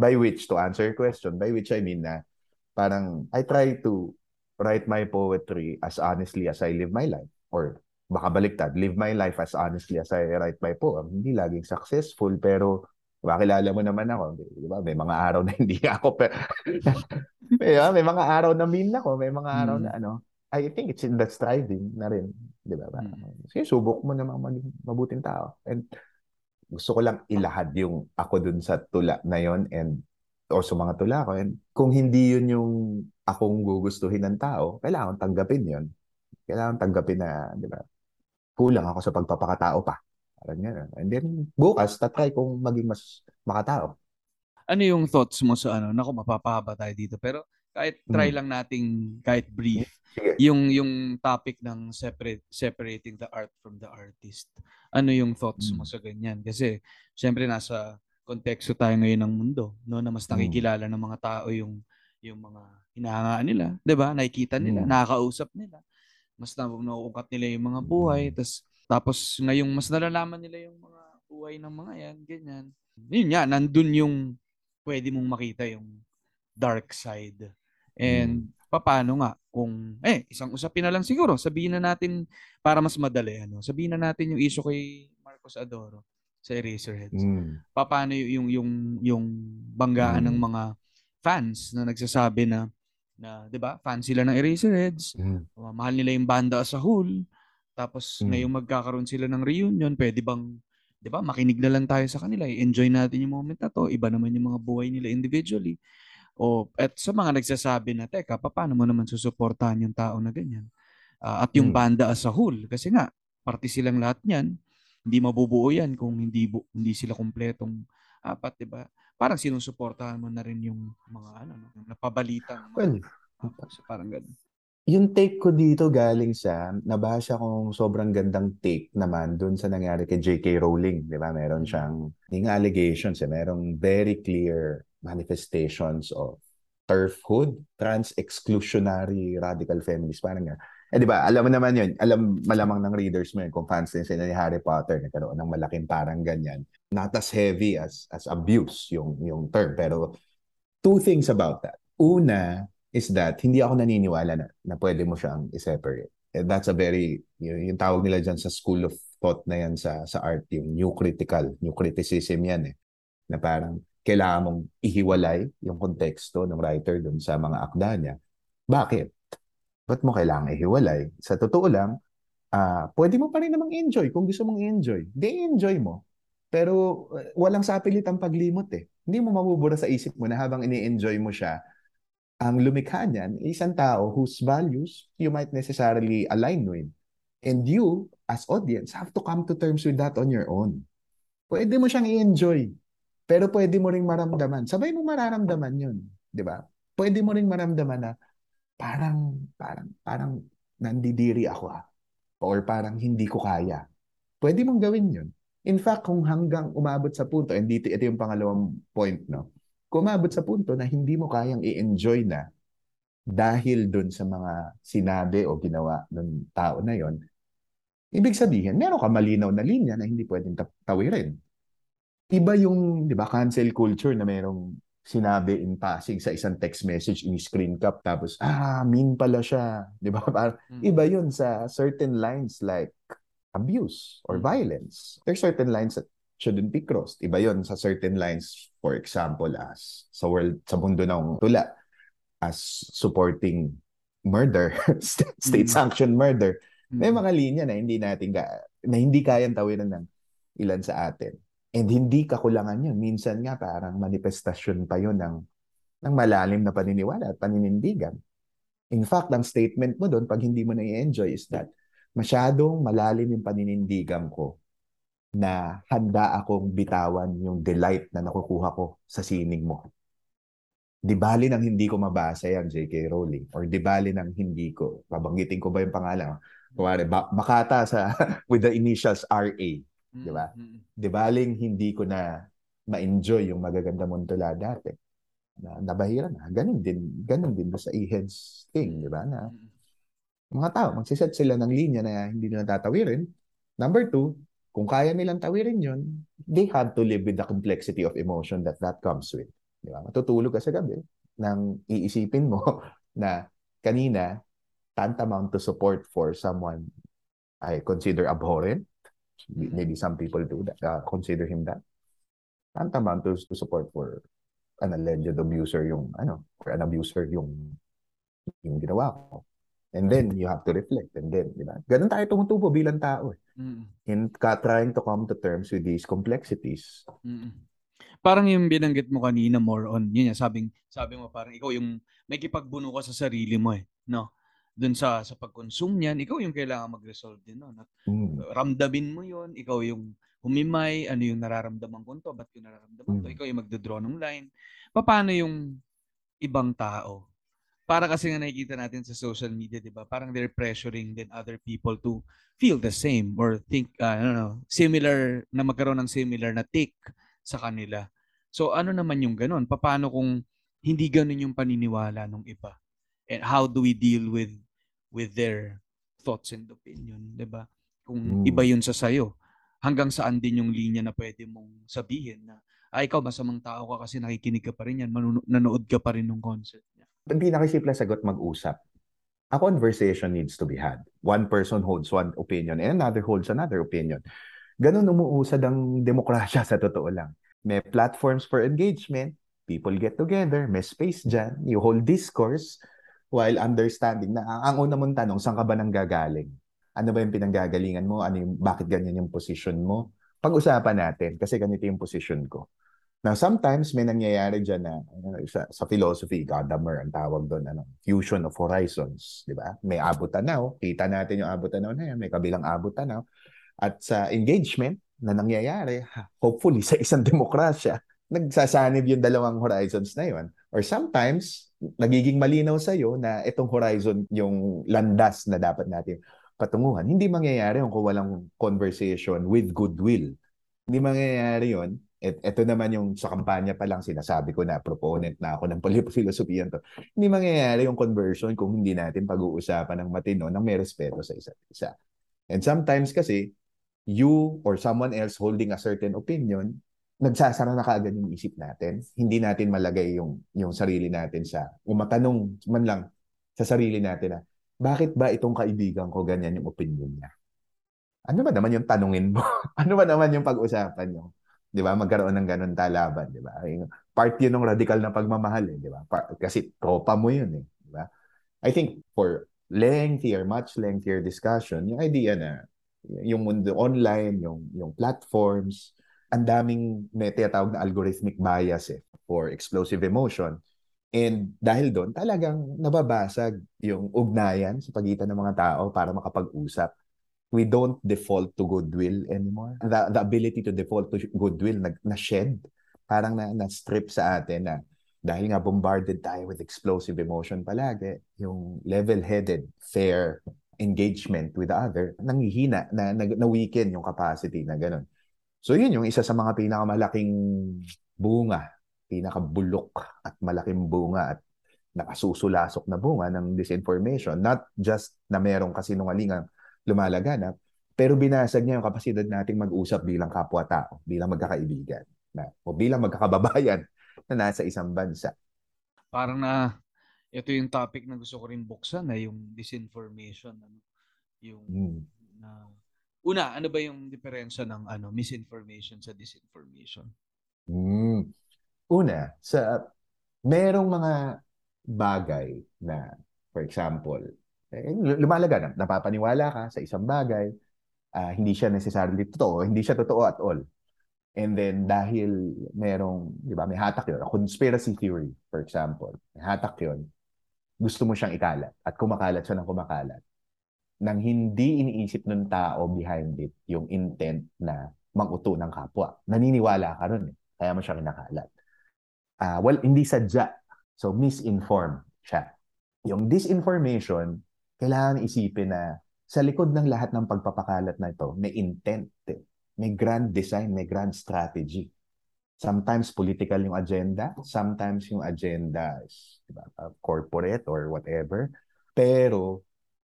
By which, to answer your question, by which I mean na parang I try to write my poetry as honestly as I live my life. Or baka baliktad, live my life as honestly as I write my poem. Hindi laging successful, pero makilala mo naman ako. Di ba? May mga araw na hindi ako. Pero, may, may mga araw na mean ako. May mga araw Mm. na ano. I think it's in that striving na rin. Di ba? Parang, Sige, subok mo namang maging mabuting tao. And gusto ko lang ilahad yung ako dun sa tula na yon and o sa mga tula ko. And kung hindi yun yung akong gugustuhin ng tao, kailangan tanggapin yun. Kailangan tanggapin na, di ba, kulang ako sa pagpapakatao pa. Parang gano'n. And then, bukas, tatry kong maging mas makatao. Ano yung thoughts mo sa ano? Naku, mapapahaba tayo dito. Pero kahit try Mm. lang nating kahit brief Sige. yung yung topic ng separate separating the art from the artist. Ano yung thoughts mo Mm. sa ganyan? Kasi syempre nasa konteksto tayo ngayon ng mundo, no, na mas Mm. nakikilala ng mga tao yung yung mga hinahangaan nila, 'di ba? Nakikita nila, Mm. nakakausap nila. Mas na nauungkat nila yung mga buhay, Mm. tas tapos ngayong mas nalalaman nila yung mga buhay ng mga yan, ganyan. Yun nga, nandun yung pwede mong makita yung dark side. And paano nga kung eh isang usapin na lang siguro, sabihin na natin para mas madali ano. Sabihin na natin yung issue kay Marcos Adoro sa Eraserheads. Mm. Paano yung yung yung banggaan ng Mm. mga fans na nagsasabi na na 'di ba? Fans sila ng Eraserheads. Mm. Uh, mahal nila yung banda as a whole. Tapos Mm. ngayong magkakaroon sila ng reunion, pwede bang 'di ba? Makinig na lang tayo sa kanila, enjoy natin yung moment na to. Iba naman yung mga buhay nila individually. O at sa mga nagsasabi na, teka, paano mo naman susuportahan yung tao na ganyan? Ah, at yung Mm. banda as a whole kasi nga parte silang lahat niyan. Hindi mabubuo yan kung hindi bu- hindi sila kumpletong apat, 'di ba? Parang sinusuportahan mo na rin yung mga ano, no, yung napabalitang mga Well, so parang ganun. yung take ko dito galing sa, nabasa kong sobrang gandang take naman dun sa nangyari kay J.K. Rowling. Di ba? Meron siyang, yung allegations, eh, merong very clear manifestations of turfhood, trans-exclusionary radical feminist. Parang nga. Eh di ba, alam mo naman yun, alam malamang ng readers mo yun, kung fans din sila ni Harry Potter, nagkaroon ng malaking parang ganyan. Not as heavy as as abuse yung yung term, pero two things about that. Una is that hindi ako naniniwala na, na pwede mo siyang i-separate. And that's a very, yung, yung tawag nila dyan sa school of thought na yan sa, sa art, yung new critical, new criticism yan eh. Na parang kailangan mong ihiwalay yung konteksto ng writer dun sa mga akda niya. Bakit? Ba't mo kailangan ihiwalay? Sa totoo lang, ah pwede mo pa rin namang enjoy kung gusto mong enjoy. Di enjoy mo. Pero uh, walang sapilit ang paglimot eh. Hindi mo mabubura sa isip mo na habang ini-enjoy mo siya, ang lumikha niyan ay isang tao whose values you might necessarily align with. And you, as audience, have to come to terms with that on your own. Pwede mo siyang i-enjoy. Pero pwede mo ring maramdaman. Sabay mo mararamdaman yun. Di ba? Pwede mo ring maramdaman na parang, parang, parang nandidiri ako ah. Or parang hindi ko kaya. Pwede mong gawin yun. In fact, kung hanggang umabot sa punto, and dito, ito yung pangalawang point, no? Kung umabot sa punto na hindi mo kayang i-enjoy na dahil dun sa mga sinabi o ginawa ng tao na yon, ibig sabihin, meron ka malinaw na linya na hindi pwedeng ta- tawirin. Iba yung, di ba, cancel culture na merong sinabi in passing sa isang text message in screen cap tapos, ah, mean pala siya. Di ba? Parang, Mm. Iba yun sa certain lines like abuse or Mm. violence. There's certain lines that shouldn't be crossed. Iba yun sa certain lines, for example, as sa world, sa mundo ng tula, as supporting murder, state-sanctioned murder. May Mm. mga linya na hindi natin ka, na hindi kayang tawiran ng ilan sa atin. And hindi kakulangan yun. Minsan nga parang manifestasyon pa yun ng, ng malalim na paniniwala at paninindigan. In fact, ang statement mo doon, pag hindi mo na i-enjoy is that masyadong malalim yung paninindigan ko na handa akong bitawan yung delight na nakukuha ko sa sining mo. di bali nang hindi ko mabasa yan, J.K. Rowling, or di bali nang hindi ko, babanggitin ko ba yung pangalan? Kuwari, ba- Makata sa, with the initials R.A. Mm, Di ba? mm, Di baling hindi ko na ma-enjoy yung magaganda mong tula dati. Na, nabahira na. Ganun din, ganun din sa Eheads thing, di ba? Na mm, mga tao, magsiset sila ng linya na hindi nila tatawirin. Number two, kung kaya nilang tawirin yun, they have to live with the complexity of emotion that that comes with. Di ba? Matutulog ka sa gabi nang iisipin mo na kanina, tantamount to support for someone I consider abhorrent. Maybe some people do that, uh, consider him that. Tantamount to, to support for an alleged abuser yung ano, or an abuser yung yung ginawa ko. And then you have to reflect and then, di ba? Ganun tayo tumutubo bilang tao eh. mm, In ka trying to come to terms with these complexities. mm. Parang yung binanggit mo kanina more on, yun yan, sabing, sabi mo parang ikaw yung may kipagbuno ka sa sarili mo eh, no? Doon sa sa pag-consume niyan, ikaw yung kailangan mag-resolve din, no? At Mm. ramdamin mo yun, ikaw yung humimay, ano yung nararamdaman ko to, ba't yung nararamdaman to, Mm. ikaw yung magdodraw ng line. Paano yung ibang tao? Para kasi nga nakikita natin sa social media, di ba? Parang they're pressuring then other people to feel the same or think, uh, I don't know, similar, na magkaroon ng similar na take sa kanila. So ano naman yung ganun? Paano kung hindi ganun yung paniniwala ng iba? And how do we deal with with their thoughts and opinion, 'di ba? Kung Mm. iba yun sa sayo, hanggang saan din yung linya na pwede mong sabihin na ay ikaw masamang tao ka kasi nakikinig ka pa rin yan, manuno- nanood ka pa rin ng concert niya. Ang pinakasimple sagot, mag-usap. A conversation needs to be had. One person holds one opinion and another holds another opinion. Ganun umuusad ang demokrasya sa totoo lang. May platforms for engagement, people get together, may space dyan, you hold discourse while understanding na ang una mong tanong, saan ka ba nang gagaling? Ano ba yung pinanggagalingan mo? Ano yung, bakit ganyan yung position mo? Pag-usapan natin kasi ganito yung position ko. Now, sometimes may nangyayari dyan na ano, sa, sa philosophy, Gadamer ang tawag doon, ano, fusion of horizons, di ba? May abot tanaw, kita natin yung abot tanaw na yan, may kabilang abot tanaw. At sa engagement na nangyayari, hopefully sa isang demokrasya, nagsasanib yung dalawang horizons na yun. Or sometimes, nagiging malinaw sa'yo na itong horizon yung landas na dapat natin patunguhan. Hindi mangyayari kung walang conversation with goodwill. Hindi mangyayari yun et, eto naman yung sa kampanya pa lang sinasabi ko na proponent na ako ng filosofiyan to. Hindi mangyayari yung conversion kung hindi natin pag-uusapan ng matino nang may respeto sa isa't isa. And sometimes kasi, you or someone else holding a certain opinion, nagsasara na kaagad yung isip natin. Hindi natin malagay yung, yung sarili natin sa, umatanong man lang sa sarili natin na, bakit ba itong kaibigan ko ganyan yung opinion niya? Ano ba naman yung tanungin mo? ano ba naman yung pag-usapan nyo? 'di ba? Magkaroon ng ganun talaban, 'di ba? Part 'yun ng radical na pagmamahal, eh, 'di ba? Kasi tropa mo 'yun, eh, 'di ba? I think for lengthier, much lengthier discussion, yung idea na yung mundo online, yung yung platforms, ang daming may tinatawag na algorithmic bias eh, for explosive emotion. And dahil doon, talagang nababasag yung ugnayan sa pagitan ng mga tao para makapag-usap we don't default to goodwill anymore. The, the ability to default to goodwill na, na shed, parang na, na strip sa atin na dahil nga bombarded tayo with explosive emotion palagi, yung level-headed, fair engagement with the other, nanghihina, na, na, na weaken yung capacity na ganun. So yun yung isa sa mga pinakamalaking bunga, pinakabulok at malaking bunga at nakasusulasok na bunga ng disinformation. Not just na merong kasinungalingang lumalaganap, pero binasag niya yung kapasidad nating mag-usap bilang kapwa-tao, bilang magkakaibigan, na, o bilang magkakababayan na nasa isang bansa. Parang na ito yung topic na gusto ko rin buksan na yung disinformation ano yung Mm. na una ano ba yung diferensya ng ano misinformation sa disinformation Mm. Una, sa merong mga bagay na, for example, eh, lumalaganap, napapaniwala ka sa isang bagay, ah, hindi siya necessarily totoo, hindi siya totoo at all. And then dahil merong, di ba, may hatak yun, a conspiracy theory, for example, may hatak yun, gusto mo siyang ikalat at kumakalat siya ng kumakalat nang hindi iniisip ng tao behind it yung intent na manguto ng kapwa. Naniniwala ka ron eh. Kaya mo siya kinakalat. Ah, well, hindi sadya So, misinformed siya. Yung disinformation, kailangan isipin na sa likod ng lahat ng pagpapakalat na ito, may intent, eh. may grand design, may grand strategy. Sometimes political yung agenda, sometimes yung agenda is diba, uh, corporate or whatever. Pero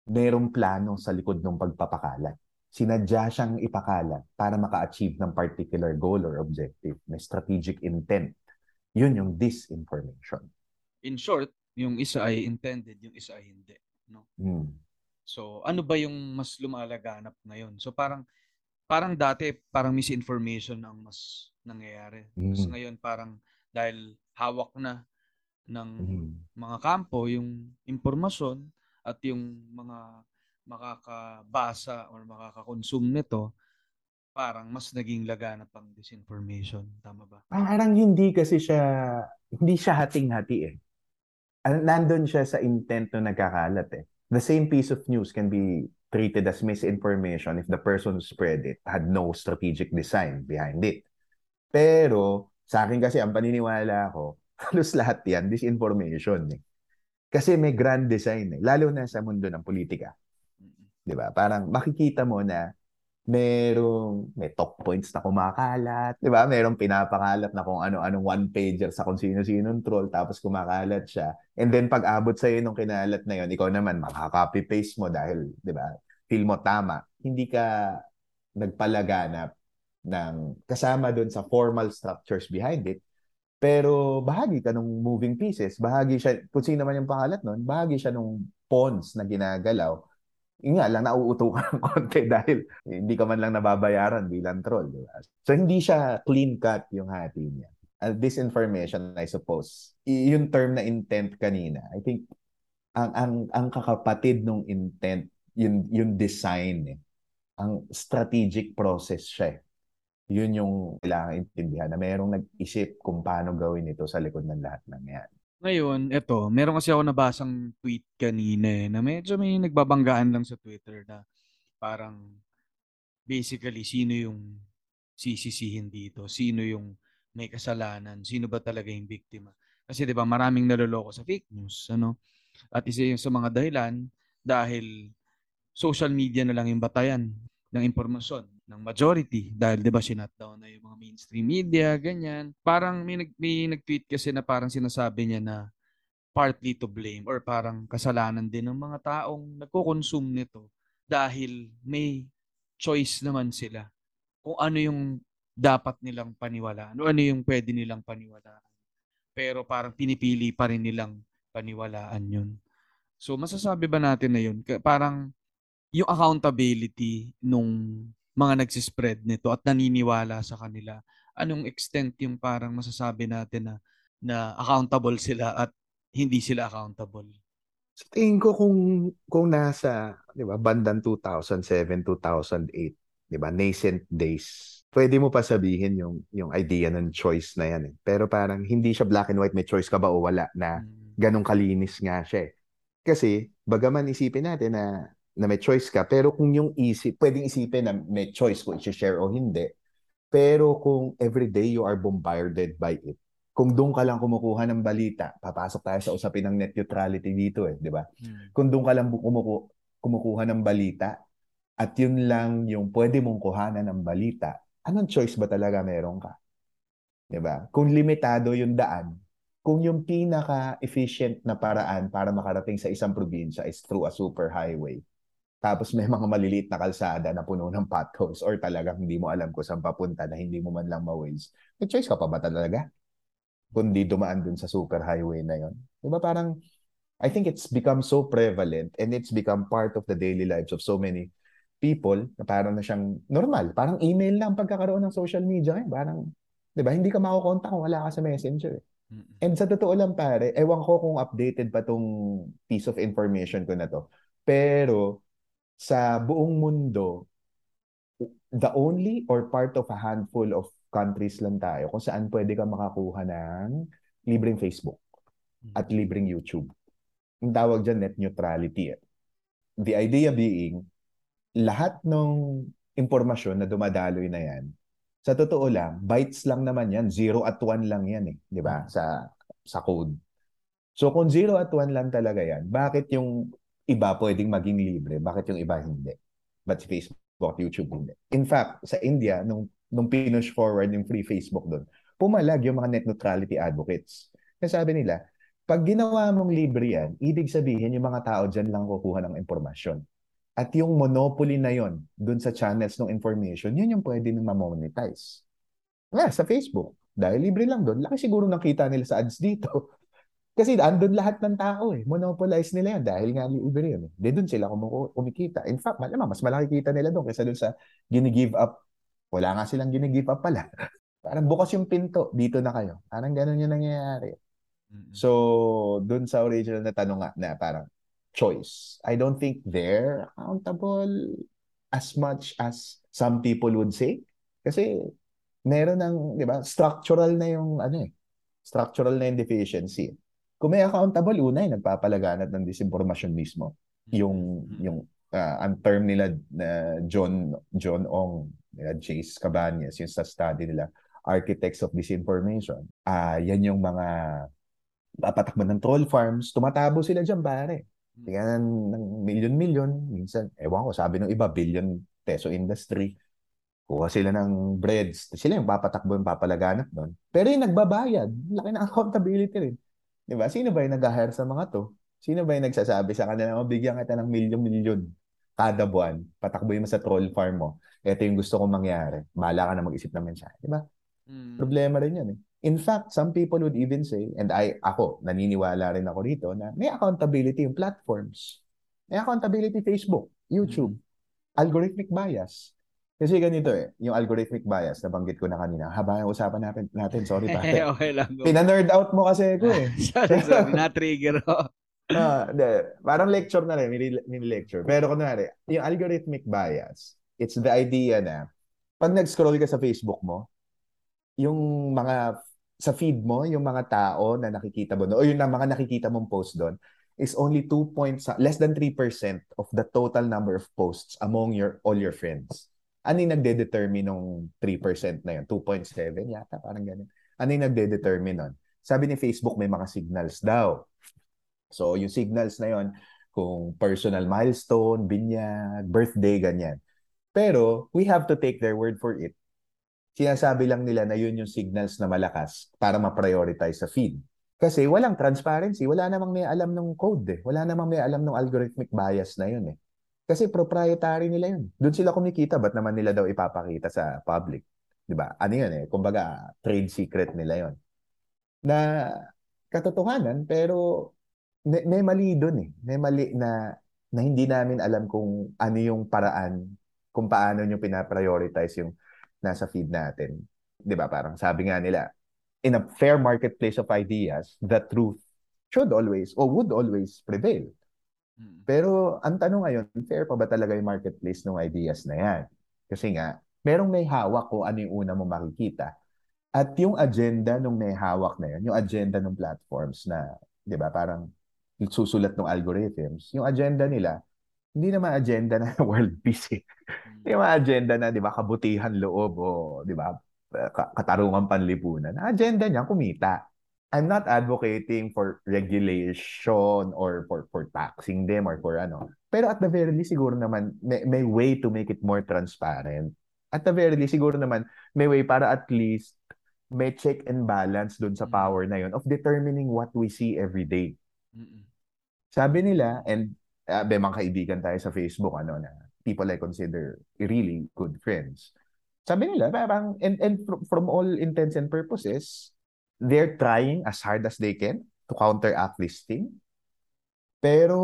merong plano sa likod ng pagpapakalat. Sinadya siyang ipakalat para maka-achieve ng particular goal or objective. May strategic intent. Yun yung disinformation. In short, yung isa ay intended, yung isa ay hindi. No? Hmm. So, ano ba yung mas lumalaganap ngayon? So, parang parang dati, parang misinformation ang mas nangyayari. Tapos Mhm. ngayon, parang dahil hawak na ng Mhm. mga kampo yung impormasyon at yung mga makakabasa or makakakonsume nito, parang mas naging laganap ang disinformation. Tama ba? Parang hindi kasi siya, hindi siya hating-hati eh. An- Nandun siya sa intent na nagkakalat eh. The same piece of news can be treated as misinformation if the person who spread it had no strategic design behind it. Pero sa akin kasi ang paniniwala ko, halos lahat yan, disinformation eh. Kasi may grand design eh. Lalo na sa mundo ng politika. 'di ba? Parang makikita mo na merong may talk points na kumakalat, 'di ba? Merong pinapakalat na kung ano-anong one pager sa kung sino-sinong troll tapos kumakalat siya. And then pag abot sa iyo nung kinalat na 'yon, ikaw naman makaka-copy paste mo dahil 'di ba? Feel mo tama. Hindi ka nagpalaganap ng kasama doon sa formal structures behind it. Pero bahagi ka nung moving pieces, bahagi siya, kung sino man yung pangalat nun, bahagi siya nung pawns na ginagalaw yun nga lang, nauuto ka ng konti dahil hindi ka man lang nababayaran bilang troll. Di ba? So, hindi siya clean cut yung hati niya. Uh, disinformation, I suppose. Y- yung term na intent kanina, I think, ang, ang, ang kakapatid ng intent, yung, yung design, eh. ang strategic process siya. eh. Yun yung kailangan intindihan na merong nag-isip kung paano gawin ito sa likod ng lahat ng yan. Ngayon, eto, meron kasi ako nabasang tweet kanina eh, na medyo may nagbabanggaan lang sa Twitter na parang basically sino yung sisisihin dito, sino yung may kasalanan, sino ba talaga yung biktima. Kasi 'di ba, maraming naloloko sa fake news, ano? At isa yung sa mga dahilan dahil social media na lang yung batayan ng impormasyon ng majority dahil 'di ba sinutdown na yung mga mainstream media ganyan. Parang may nag may nag-tweet kasi na parang sinasabi niya na partly to blame or parang kasalanan din ng mga taong nagko-consume nito dahil may choice naman sila kung ano yung dapat nilang paniwalaan o ano yung pwede nilang paniwalaan. Pero parang pinipili pa rin nilang paniwalaan yun. So masasabi ba natin na yun? Parang yung accountability nung mga nagsispread nito at naniniwala sa kanila, anong extent yung parang masasabi natin na na accountable sila at hindi sila accountable? Sa tingin ko kung kung nasa, 'di ba, bandang 2007, 2008, 'di ba, nascent days. Pwede mo pa sabihin yung yung idea ng choice na 'yan eh. Pero parang hindi siya black and white, may choice ka ba o wala na Mm. ganong kalinis nga siya eh. Kasi bagaman isipin natin na na may choice ka, pero kung yung isip, pwedeng isipin na may choice kung i-share o hindi. Pero kung everyday you are bombarded by it, kung doon ka lang kumukuha ng balita, papasok tayo sa usapin ng net neutrality dito eh, di ba? Mm. Kung doon ka lang kumuku- kumukuha ng balita at yun lang yung pwede mong kuhanan ng balita, anong choice ba talaga meron ka? Di ba? Kung limitado yung daan, kung yung pinaka-efficient na paraan para makarating sa isang probinsya is through a superhighway, tapos may mga maliliit na kalsada na puno ng potholes or talagang hindi mo alam kung saan papunta na hindi mo man lang ma-waze, may choice ka pa ba talaga? Kundi dumaan dun sa superhighway na yon. Di ba parang, I think it's become so prevalent and it's become part of the daily lives of so many people na parang na siyang normal. Parang email lang ang pagkakaroon ng social media. Eh. Parang, di ba, hindi ka makukontak kung wala ka sa messenger. eh. And sa totoo lang pare, ewan ko kung updated pa tong piece of information ko na to. Pero sa buong mundo, the only or part of a handful of countries lang tayo kung saan pwede ka makakuha ng libreng Facebook at libreng YouTube. Ang tawag dyan net neutrality. eh. The idea being, lahat ng impormasyon na dumadaloy na yan, sa totoo lang, bytes lang naman yan. Zero at one lang yan eh. Di ba? Sa, sa code. So kung 0 at 1 lang talaga yan, bakit yung iba pwedeng maging libre? Bakit yung iba hindi? But Facebook, YouTube hindi. In fact, sa India, nung, nung pinush forward yung free Facebook doon, pumalag yung mga net neutrality advocates. Kasi sabi nila, pag ginawa mong libre yan, ibig sabihin yung mga tao dyan lang kukuha ng impormasyon. At yung monopoly na yon dun sa channels ng information, yun yung pwede nang ma-monetize. Nga, sa Facebook, dahil libre lang doon, laki siguro ng kita nila sa ads dito. Kasi andun lahat ng tao eh. Monopolize nila yan dahil nga libre yun. Eh. Di doon sila kumikita. In fact, malamang mas malaki kita nila doon kaysa doon sa gini-give up. Wala nga silang gini-give up pala. Parang bukas yung pinto, dito na kayo. Parang ganun yung nangyayari. So, doon sa original na tanong nga na parang choice. I don't think they're accountable as much as some people would say. Kasi meron ng, di ba, structural na yung ano eh, structural na yung deficiency. Kung may accountable, una yung nagpapalaganat ng disinformation mismo. Yung, yung uh, ang term nila na John John Ong, nila Jace Cabañas, yung sa study nila, Architects of Disinformation. Ah, yan yung mga papatakbo ng troll farms, tumatabo sila dyan, pare. Tingnan ng milyon-milyon, minsan, ewan ko, sabi ng iba, billion peso industry. Kuha sila ng breads. Sila yung papatakbo yung papalaganap doon. Pero yung nagbabayad, laki ng accountability rin. Di ba? Sino ba yung nag-hire sa mga to? Sino ba yung nagsasabi sa kanila, oh, bigyan kita ng milyon-milyon kada buwan, patakboy mo sa troll farm mo. Ito yung gusto kong mangyari. Bahala ka na mag-isip ng mensahe. Di ba? Mm. Problema rin yan eh. In fact, some people would even say, and I, ako, naniniwala rin ako rito, na may accountability yung platforms. May accountability Facebook, YouTube, algorithmic bias. Kasi ganito eh, yung algorithmic bias, nabanggit ko na kanina, habang usapan natin, natin sorry pate. okay lang. Pina-nerd out mo kasi ko eh. sorry, sorry. Na-trigger ako. Ah, hindi. parang lecture na rin, mini, mini lecture. Pero kunwari, yung algorithmic bias, it's the idea na pag nag-scroll ka sa Facebook mo, yung mga sa feed mo, yung mga tao na nakikita mo o yung na- mga nakikita mong post doon, is only 2 points, less than 3% of the total number of posts among your all your friends. Ano yung nagde-determine ng 3% na yun? 2.7 yata, parang ganun. Ano yung nagde-determine nun? Sabi ni Facebook, may mga signals daw. So, yung signals na yon kung personal milestone, binyag, birthday, ganyan. Pero, we have to take their word for it. Sinasabi lang nila na yun yung signals na malakas para ma-prioritize sa feed. Kasi walang transparency, wala namang may alam ng code eh. Wala namang may alam ng algorithmic bias na yun eh. Kasi proprietary nila yun. Doon sila kumikita, ba't naman nila daw ipapakita sa public? 'Di ba? Ano yun eh? Kumbaga, trade secret nila yun. Na katotohanan, pero may, may mali doon eh. May mali na, na hindi namin alam kung ano yung paraan, kung paano nyo pinaprioritize yung nasa feed natin. 'Di ba? Parang sabi nga nila, in a fair marketplace of ideas, the truth should always or would always prevail. Mm. Pero ang tanong ngayon, fair pa ba talaga yung marketplace ng ideas na yan? Kasi nga, merong may hawak kung ano yung una mo makikita. At yung agenda nung may hawak na yun, yung agenda ng platforms na, di ba, parang susulat ng algorithms, yung agenda nila, hindi naman agenda na world peace eh. Hindi naman agenda na, di ba, kabutihan loob o, di ba, ka- katarungan panlipunan. Agenda niya, kumita. I'm not advocating for regulation or for for taxing them or for ano. Pero at the very least, siguro naman, may, may way to make it more transparent. At the very least, siguro naman, may way para at least may check and balance doon sa Mm. power na yun of determining what we see every day. Sabi nila, and uh, may mga kaibigan tayo sa Facebook, ano, na people I consider really good friends. Sabi nila, parang, and, and from, from all intents and purposes, they're trying as hard as they can to counteract this thing. Pero,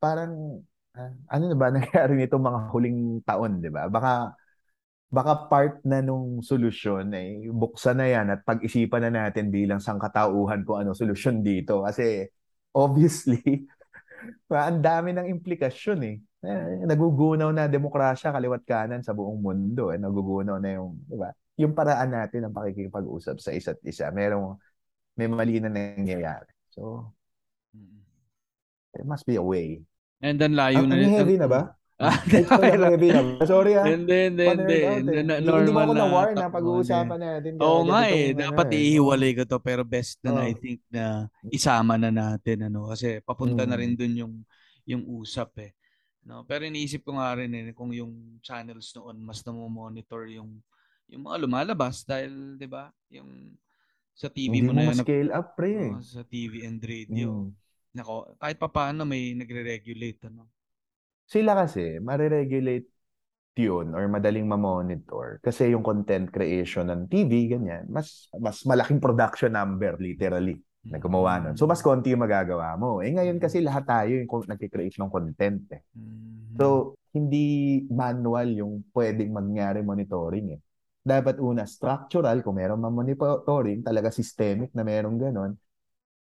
parang, ah, ano na ba nangyari nito mga huling taon, di ba? Baka, baka part na nung solusyon ay buksan na yan at pag-isipan na natin bilang sangkatauhan kung ano solusyon dito. Kasi, obviously, ang dami ng implikasyon eh. Eh, Nagugunaw na demokrasya kaliwat kanan sa buong mundo. Eh. Nagugunaw na yung, di ba? Yung paraan natin ng pakikipag-usap sa isa't isa. Merong, may mali na nangyayari. So, there must be a way. And then layo na ang nito. heavy na ba? Ah, heavy na. Sorry ah. Hindi, hindi, hindi. Eh. Hindi- mo normal ako na war na takbo pag-uusapan natin. Oo nga eh, ano dapat eh. ihiwalay ko to pero best na. I think na isama na natin ano kasi papunta na Mm. rin dun yung yung usap eh. No, pero iniisip ko nga rin eh kung yung channels noon mas monitor yung yung mga lumalabas dahil 'di ba? Yung sa TV Hindi mo mo na yun, ma-scale up, pre. oo, sa TV and radio. Mm. Nako, kahit papaano may nagre-regulate ano. Sila kasi, mariregulate yun or madaling ma-monitor kasi yung content creation ng TV, ganyan, mas mas malaking production number, literally, na gumawa nun. So, mas konti yung magagawa mo. Eh, ngayon kasi lahat tayo yung nagkikreate ng content eh. Mhm. So, hindi manual yung pwedeng mangyari monitoring eh. Dapat una, structural, kung meron man monitoring, talaga systemic na merong ganon.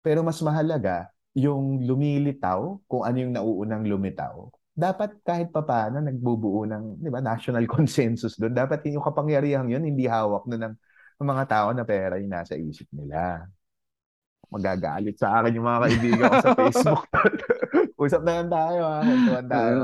Pero mas mahalaga, yung lumilitaw, kung ano yung nauunang lumitaw, dapat kahit papaano nagbubuo ng, di ba, national consensus doon. Dapat yung kapangyarihan yun, hindi hawak na ng, ng mga tao na pera yung nasa isip nila. Magagalit sa akin yung mga kaibigan ko sa Facebook. Usap na lang tayo ha, kwentuhan tayo.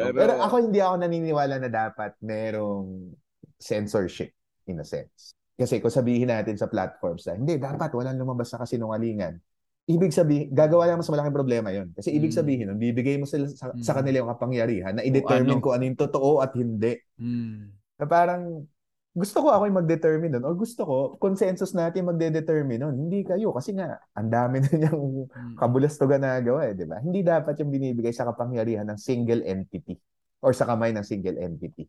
Ah, Pero ako hindi ako naniniwala na dapat merong censorship in a sense. Kasi kung sabihin natin sa platforms na hindi, dapat walang lumabas na kasinungalingan. Ibig sabihin, gagawa lang mas malaking problema yon. Kasi ibig Mm. sabihin, nun, bibigay mo sila sa, sa Mm. kanila yung kapangyarihan na i-determine ano. kung ano yung totoo at hindi. Mm. Na parang, gusto ko ako yung mag-determine nun. O gusto ko, consensus natin magde-determine nun. Hindi kayo. Kasi nga, ang dami na niyang Mm. kabulastugan na gawa eh, di ba? Hindi dapat yung binibigay sa kapangyarihan ng single entity or sa kamay ng single entity.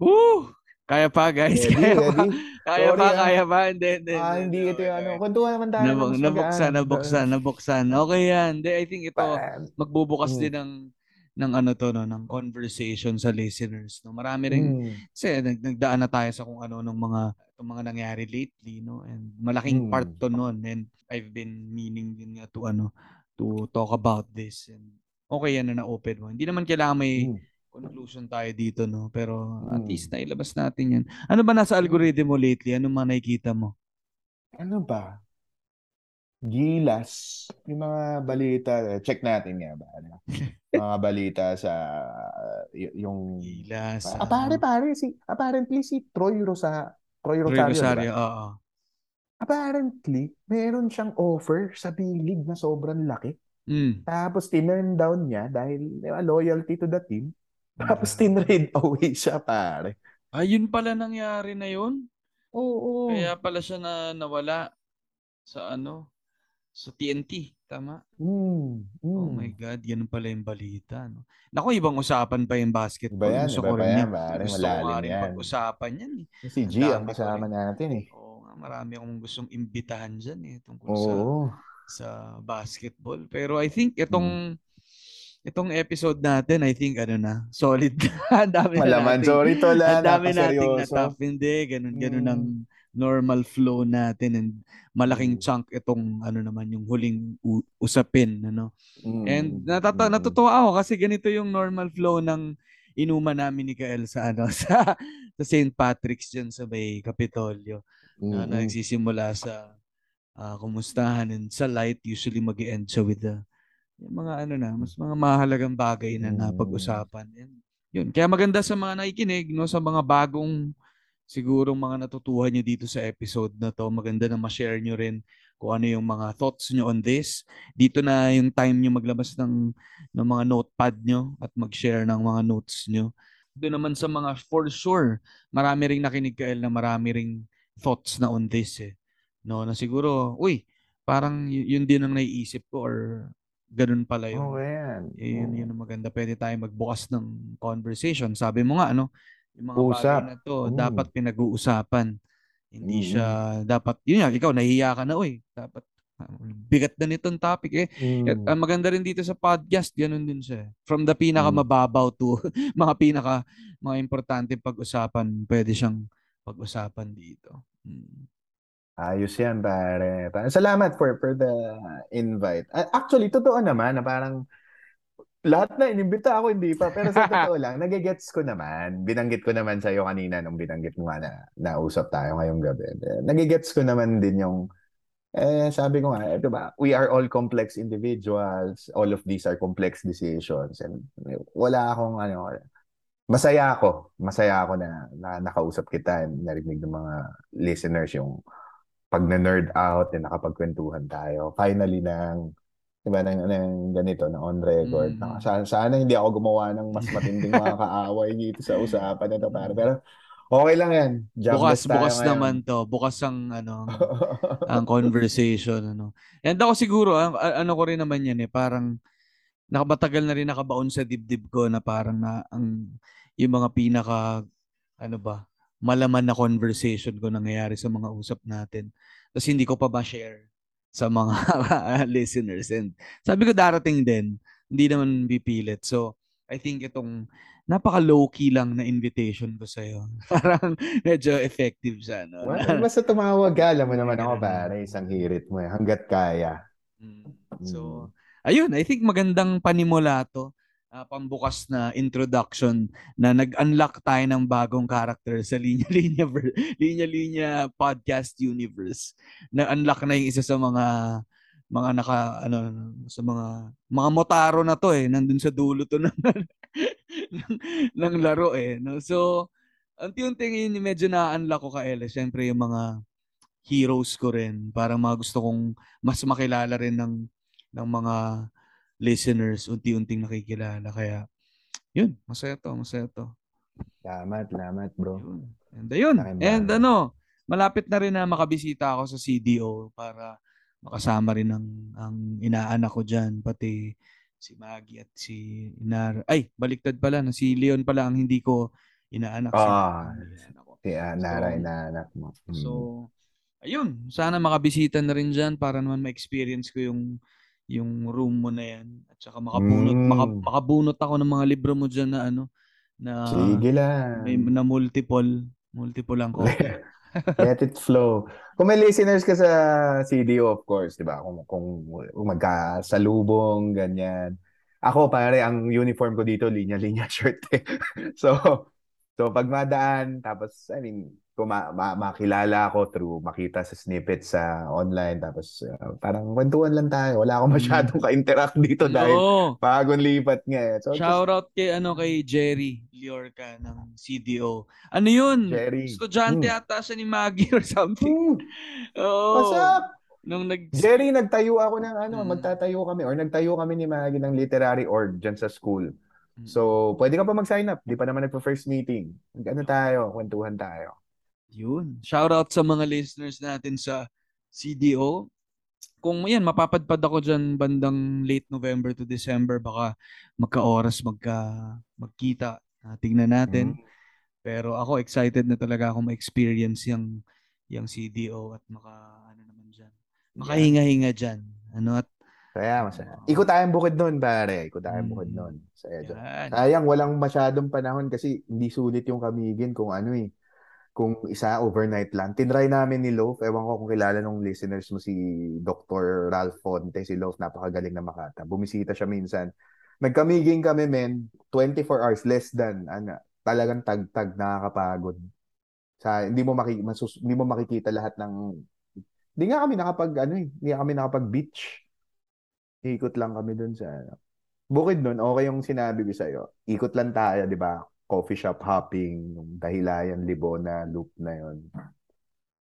Woo! Kaya pa guys, Ready, kaya pa. ready? Kaya Sorry, pa, ah. kaya pa. Hindi, hindi. Ah, hindi ito Okay, yung ano. okay. Kwentuhan naman tayo. Nabuk- nabuksan, nabuksan, nabuksan. Okay yan. Hindi, I think ito, Pa- magbubukas Mm. din ng ng ano to no ng conversation sa listeners no marami ring Mm. kasi nag, nagdaan na tayo sa kung ano ng mga itong mga nangyari lately no and malaking Mm. part to noon and I've been meaning din nga to ano to talk about this and okay yan na na-open mo hindi naman kailangan may Mm. Conclusion tayo dito no pero at Mm. least nailabas natin yan ano ba nasa algorithm mo lately ano mga nakikita mo Ano ba? Gilas. Yung mga balita. eh, Check natin nga ba? Ano? mga balita sa y- yung Gilas Ah, pare, pare, si, apparently si Troy Rosa, Troy Troy Rosario, Rosario diba? oo Apparently, meron siyang offer sa bilig na sobrang laki. mm. Tapos tinurn down niya dahil di ba, loyalty to the team. Tapos Ah. tinrade away siya, pare. ayun pala nangyari na yun Oo. Kaya pala siya na nawala sa ano, sa TNT, tama? Mm, Oh mm. my God, ganun pala yung balita, no? Naku, ibang usapan pa yung basketball. Iba yan, Gusto iba ko pa rin yan, yan. pare. Gusto ko nga Malalim rin yan. pag-usapan yan. Eh. Si G Ang dami ko kasama natin eh. Oo nga, marami akong gustong imbitahan dyan eh, tungkol sa, Oo. sa basketball. Pero I think itong Hmm. Itong episode natin, I think ano na, solid na. Ang dami na Malaman, nating- sorry to la, ang dami nating na-tough. Hindi, ganun, ganun Mm. ang normal flow natin and malaking Mm. chunk itong ano naman yung huling u- usapin ano Mm, and natata mm, natutuwa ako kasi ganito yung normal flow ng inuman namin ni Kael sa ano sa sa St. Patrick's diyan sa may Kapitolyo na mm, mm. nagsisimula sa ah, kumustahan and sa light usually mag-end siya with the yung mga ano na mas mga mahalagang bagay na Mm. napag-usapan. And yun. Kaya maganda sa mga nakikinig no sa mga bagong siguro mga natutuhan nyo dito sa episode na to maganda na ma-share nyo rin kung ano yung mga thoughts nyo on this. Dito na yung time nyo maglabas ng ng mga notepad nyo at mag-share ng mga notes nyo. Doon naman sa mga for sure marami ring nakinig kael na marami ring thoughts na on this eh. No na siguro uy parang yun din ang naiisip ko or ganun pala yung Oo, yan. yun, Oo. yun ang maganda. Pwede tayo magbukas ng conversation. Sabi mo nga, ano, yung mga Usap. bagay na to, Mm. dapat pinag-uusapan. Hindi Mm. siya, dapat, yun nga, ikaw, nahihiya ka na, uy. Dapat, ah, bigat na nitong topic eh. At Mm. ang maganda rin dito sa podcast, ganun din siya. From the pinakamababaw to mga pinaka, mga importante pag-usapan, pwede siyang pag-usapan dito. Mm. Ayos yan, pare. Pa- Salamat for for the invite. A- Actually, totoo naman na parang lahat na inimbita ako, hindi pa. Pero sa totoo lang, nagigets ko naman. Binanggit ko naman sa'yo kanina nung binanggit mo nga na nausap tayo ngayong gabi. Nagigets ko naman din yung eh, sabi ko nga, eh, diba, we are all complex individuals. All of these are complex decisions. And wala akong, ano, masaya ako. Masaya ako na, na nakausap kita and narinig ng mga listeners yung pag na-nerd out and nakapagkwentuhan tayo. Finally nang diba, nang, nang ganito, na on record. Mm. Na, sana, sana hindi ako gumawa ng mas matinding mga kaaway dito sa usapan na to. Pero, pero okay lang yan. Bukas, Jobless tayo bukas ngayon. naman to. Bukas ang, ano, ang conversation, ano. And ako siguro, ang, ano ko rin naman yan eh, parang, nakabatagal na rin nakabaon sa dibdib ko na parang na, ang, yung mga pinaka, ano ba, malaman na conversation ko nangyayari sa mga usap natin. Tapos hindi ko pa ba-share sa mga listeners. And sabi ko darating din, hindi naman pipilit. So, I think itong napaka low-key lang na invitation ko sa'yo. Parang medyo effective siya. No? Well, basta tumawag ka, alam mo naman ako pare, isang hirit mo eh, hanggat kaya. Mm. So, ayun, I think magandang panimula to. Ah, pambukas na introduction na nag-unlock tayo ng bagong character sa Linya Linya Linya Linya podcast universe. Na-unlock na yung isa sa mga mga naka ano sa mga mga motaro na to eh. Nandun sa dulo to ng ng, ng laro eh no? So unti-unti yun medyo na-unlock ko ka Ele syempre yung mga heroes ko rin. Parang mga gusto kong mas makilala rin ng ng mga listeners unti-unting nakikilala kaya yun masaya to masaya to Salamat, salamat bro. yun. and ayun and ano malapit na rin na makabisita ako sa CDO para makasama rin ang ang inaanak ko diyan pati si Maggie at si Inar ay baliktad pala na si Leon pala ang hindi ko inaanak Ah. Ko. Si ah, Nara, So, inaanak mo. Mm. So, ayun, sana makabisita na rin dyan para naman ma-experience ko yung yung room mo na yan at saka makabunot Mm. maka, makabunot ako ng mga libro mo dyan na ano na Sige lang. may na multiple multiple ang copy. Let it flow. Kung may listeners ka sa CDO, of course, di ba? Kung, kung, kung magkasalubong, ganyan. Ako, pare, ang uniform ko dito, linya-linya shirt eh. so, so pag madaan, tapos, I mean, kung ma- ma- makilala ako through makita sa snippets sa online, tapos uh, parang kwentuhan lang tayo. Wala akong masyadong ka-interact dito dahil Oo. bagong lipat nga eh. So, just, Shout out kay ano kay Jerry Liorca ng CDO. Ano yun? Jerry. Estudyante Hmm. ata siya ni Maggie or something. hmm, Oo. what's up? Nung nag Jerry, nagtayo ako ng ano, Mm. magtatayo kami or nagtayo kami ni Maggie ng literary org dyan sa school. Mm. So, pwede ka pa mag-sign up. Di pa naman nagpa-first meeting. Ano tayo, kwentuhan tayo. Yun. Shout out sa mga listeners natin sa CDO. Kung yan, mapapadpad ako dyan bandang late November to December, baka magka-oras, magka, magkita. Ah, tingnan natin. Mm. Pero ako excited na talaga ako ma-experience yung, yung CDO at maka, ano naman dyan. Makahinga-hinga dyan. Ano at, Kaya masaya. Ikot tayong bukid nun, pare. Ikot tayong bukid nun. Saya dyan. yan. Sayang, walang masyadong panahon kasi hindi sulit yung kamigin kung ano eh. Kung isa overnight lang. Tinry namin ni Loaf. Ewan ko kung kilala nung listeners mo si Dr. Ralph Fonte. Si Loaf, napakagaling na makata. Bumisita siya minsan. Nagkamiging kami, men. 24 hours, less than. Ano, talagang tag-tag, nakakapagod. Sa, hindi mo, maki, masus, hindi mo makikita lahat ng... Hindi nga kami nakapag, ano eh, hindi kami nakapag-beach. Ikot lang kami dun sa... ano. Bukid nun, okay yung sinabi ko sa'yo. Ikot lang tayo, di ba? Coffee shop hopping, yung dahilayan, Libona, loop na yon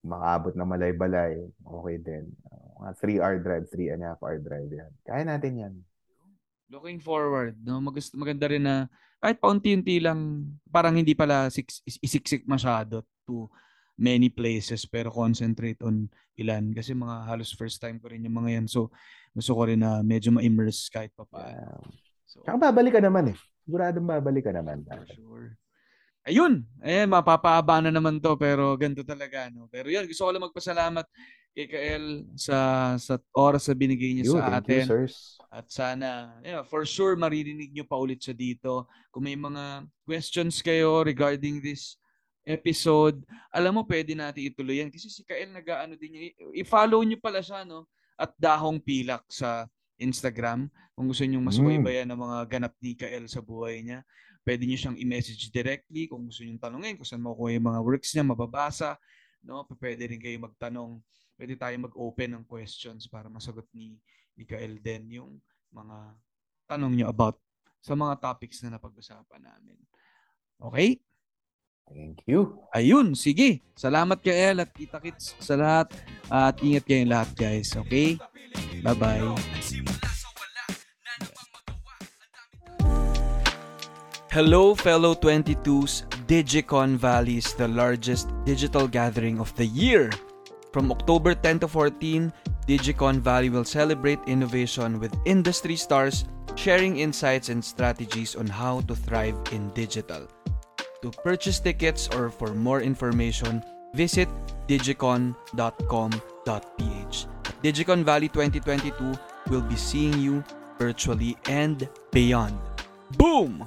Makaabot na malay-balay, okay din. Uh, mga 3-hour drive, 3 and a half hour drive yan. Kaya natin yan. Looking forward, no? Maganda, maganda rin na kahit paunti-unti lang, parang hindi pala sik- is- isiksik masyado to many places pero concentrate on ilan kasi mga halos first time ko rin yung mga yan. So, gusto ko rin na medyo ma-immerse kahit pa paano. So, Tsaka babalik ka naman eh. Siguradong babalik ka naman. for sure. Ayun, eh mapapaaba na naman to pero ganito talaga no. Pero yun, gusto ko lang magpasalamat kay Kael sa sa oras na binigay niya You, sa you, atin. sirs. At sana, yeah, for sure, maririnig nyo pa ulit siya dito. Kung may mga questions kayo regarding this episode, alam mo, pwede natin ituloy yan. Kasi si Kael nag-ano din niya. I-follow nyo pala siya, no? At Dahong Pilak sa Instagram. Kung gusto nyo mas Mm. subaybayan ng mga ganap ni Kael sa buhay niya, pwede nyo siyang i-message directly. Kung gusto nyo tanungin, kung saan makukuha yung mga works niya, mababasa. No? Pwede rin kayo magtanong. Pwede tayo mag-open ng questions para masagot ni Mikael din yung mga tanong niyo about sa mga topics na napag-usapan namin. Okay? Thank you. Ayun, sige. Salamat kay El at kita kits sa lahat. At ingat kayong lahat, guys. Okay? Bye-bye. Hello, fellow 22s. Digicon Valley is the largest digital gathering of the year. From October 10 to 14, Digicon Valley will celebrate innovation with industry stars sharing insights and strategies on how to thrive in digital. To purchase tickets or for more information, visit digicon.com.ph. Digicon Valley 2022 will be seeing you virtually and beyond. Boom!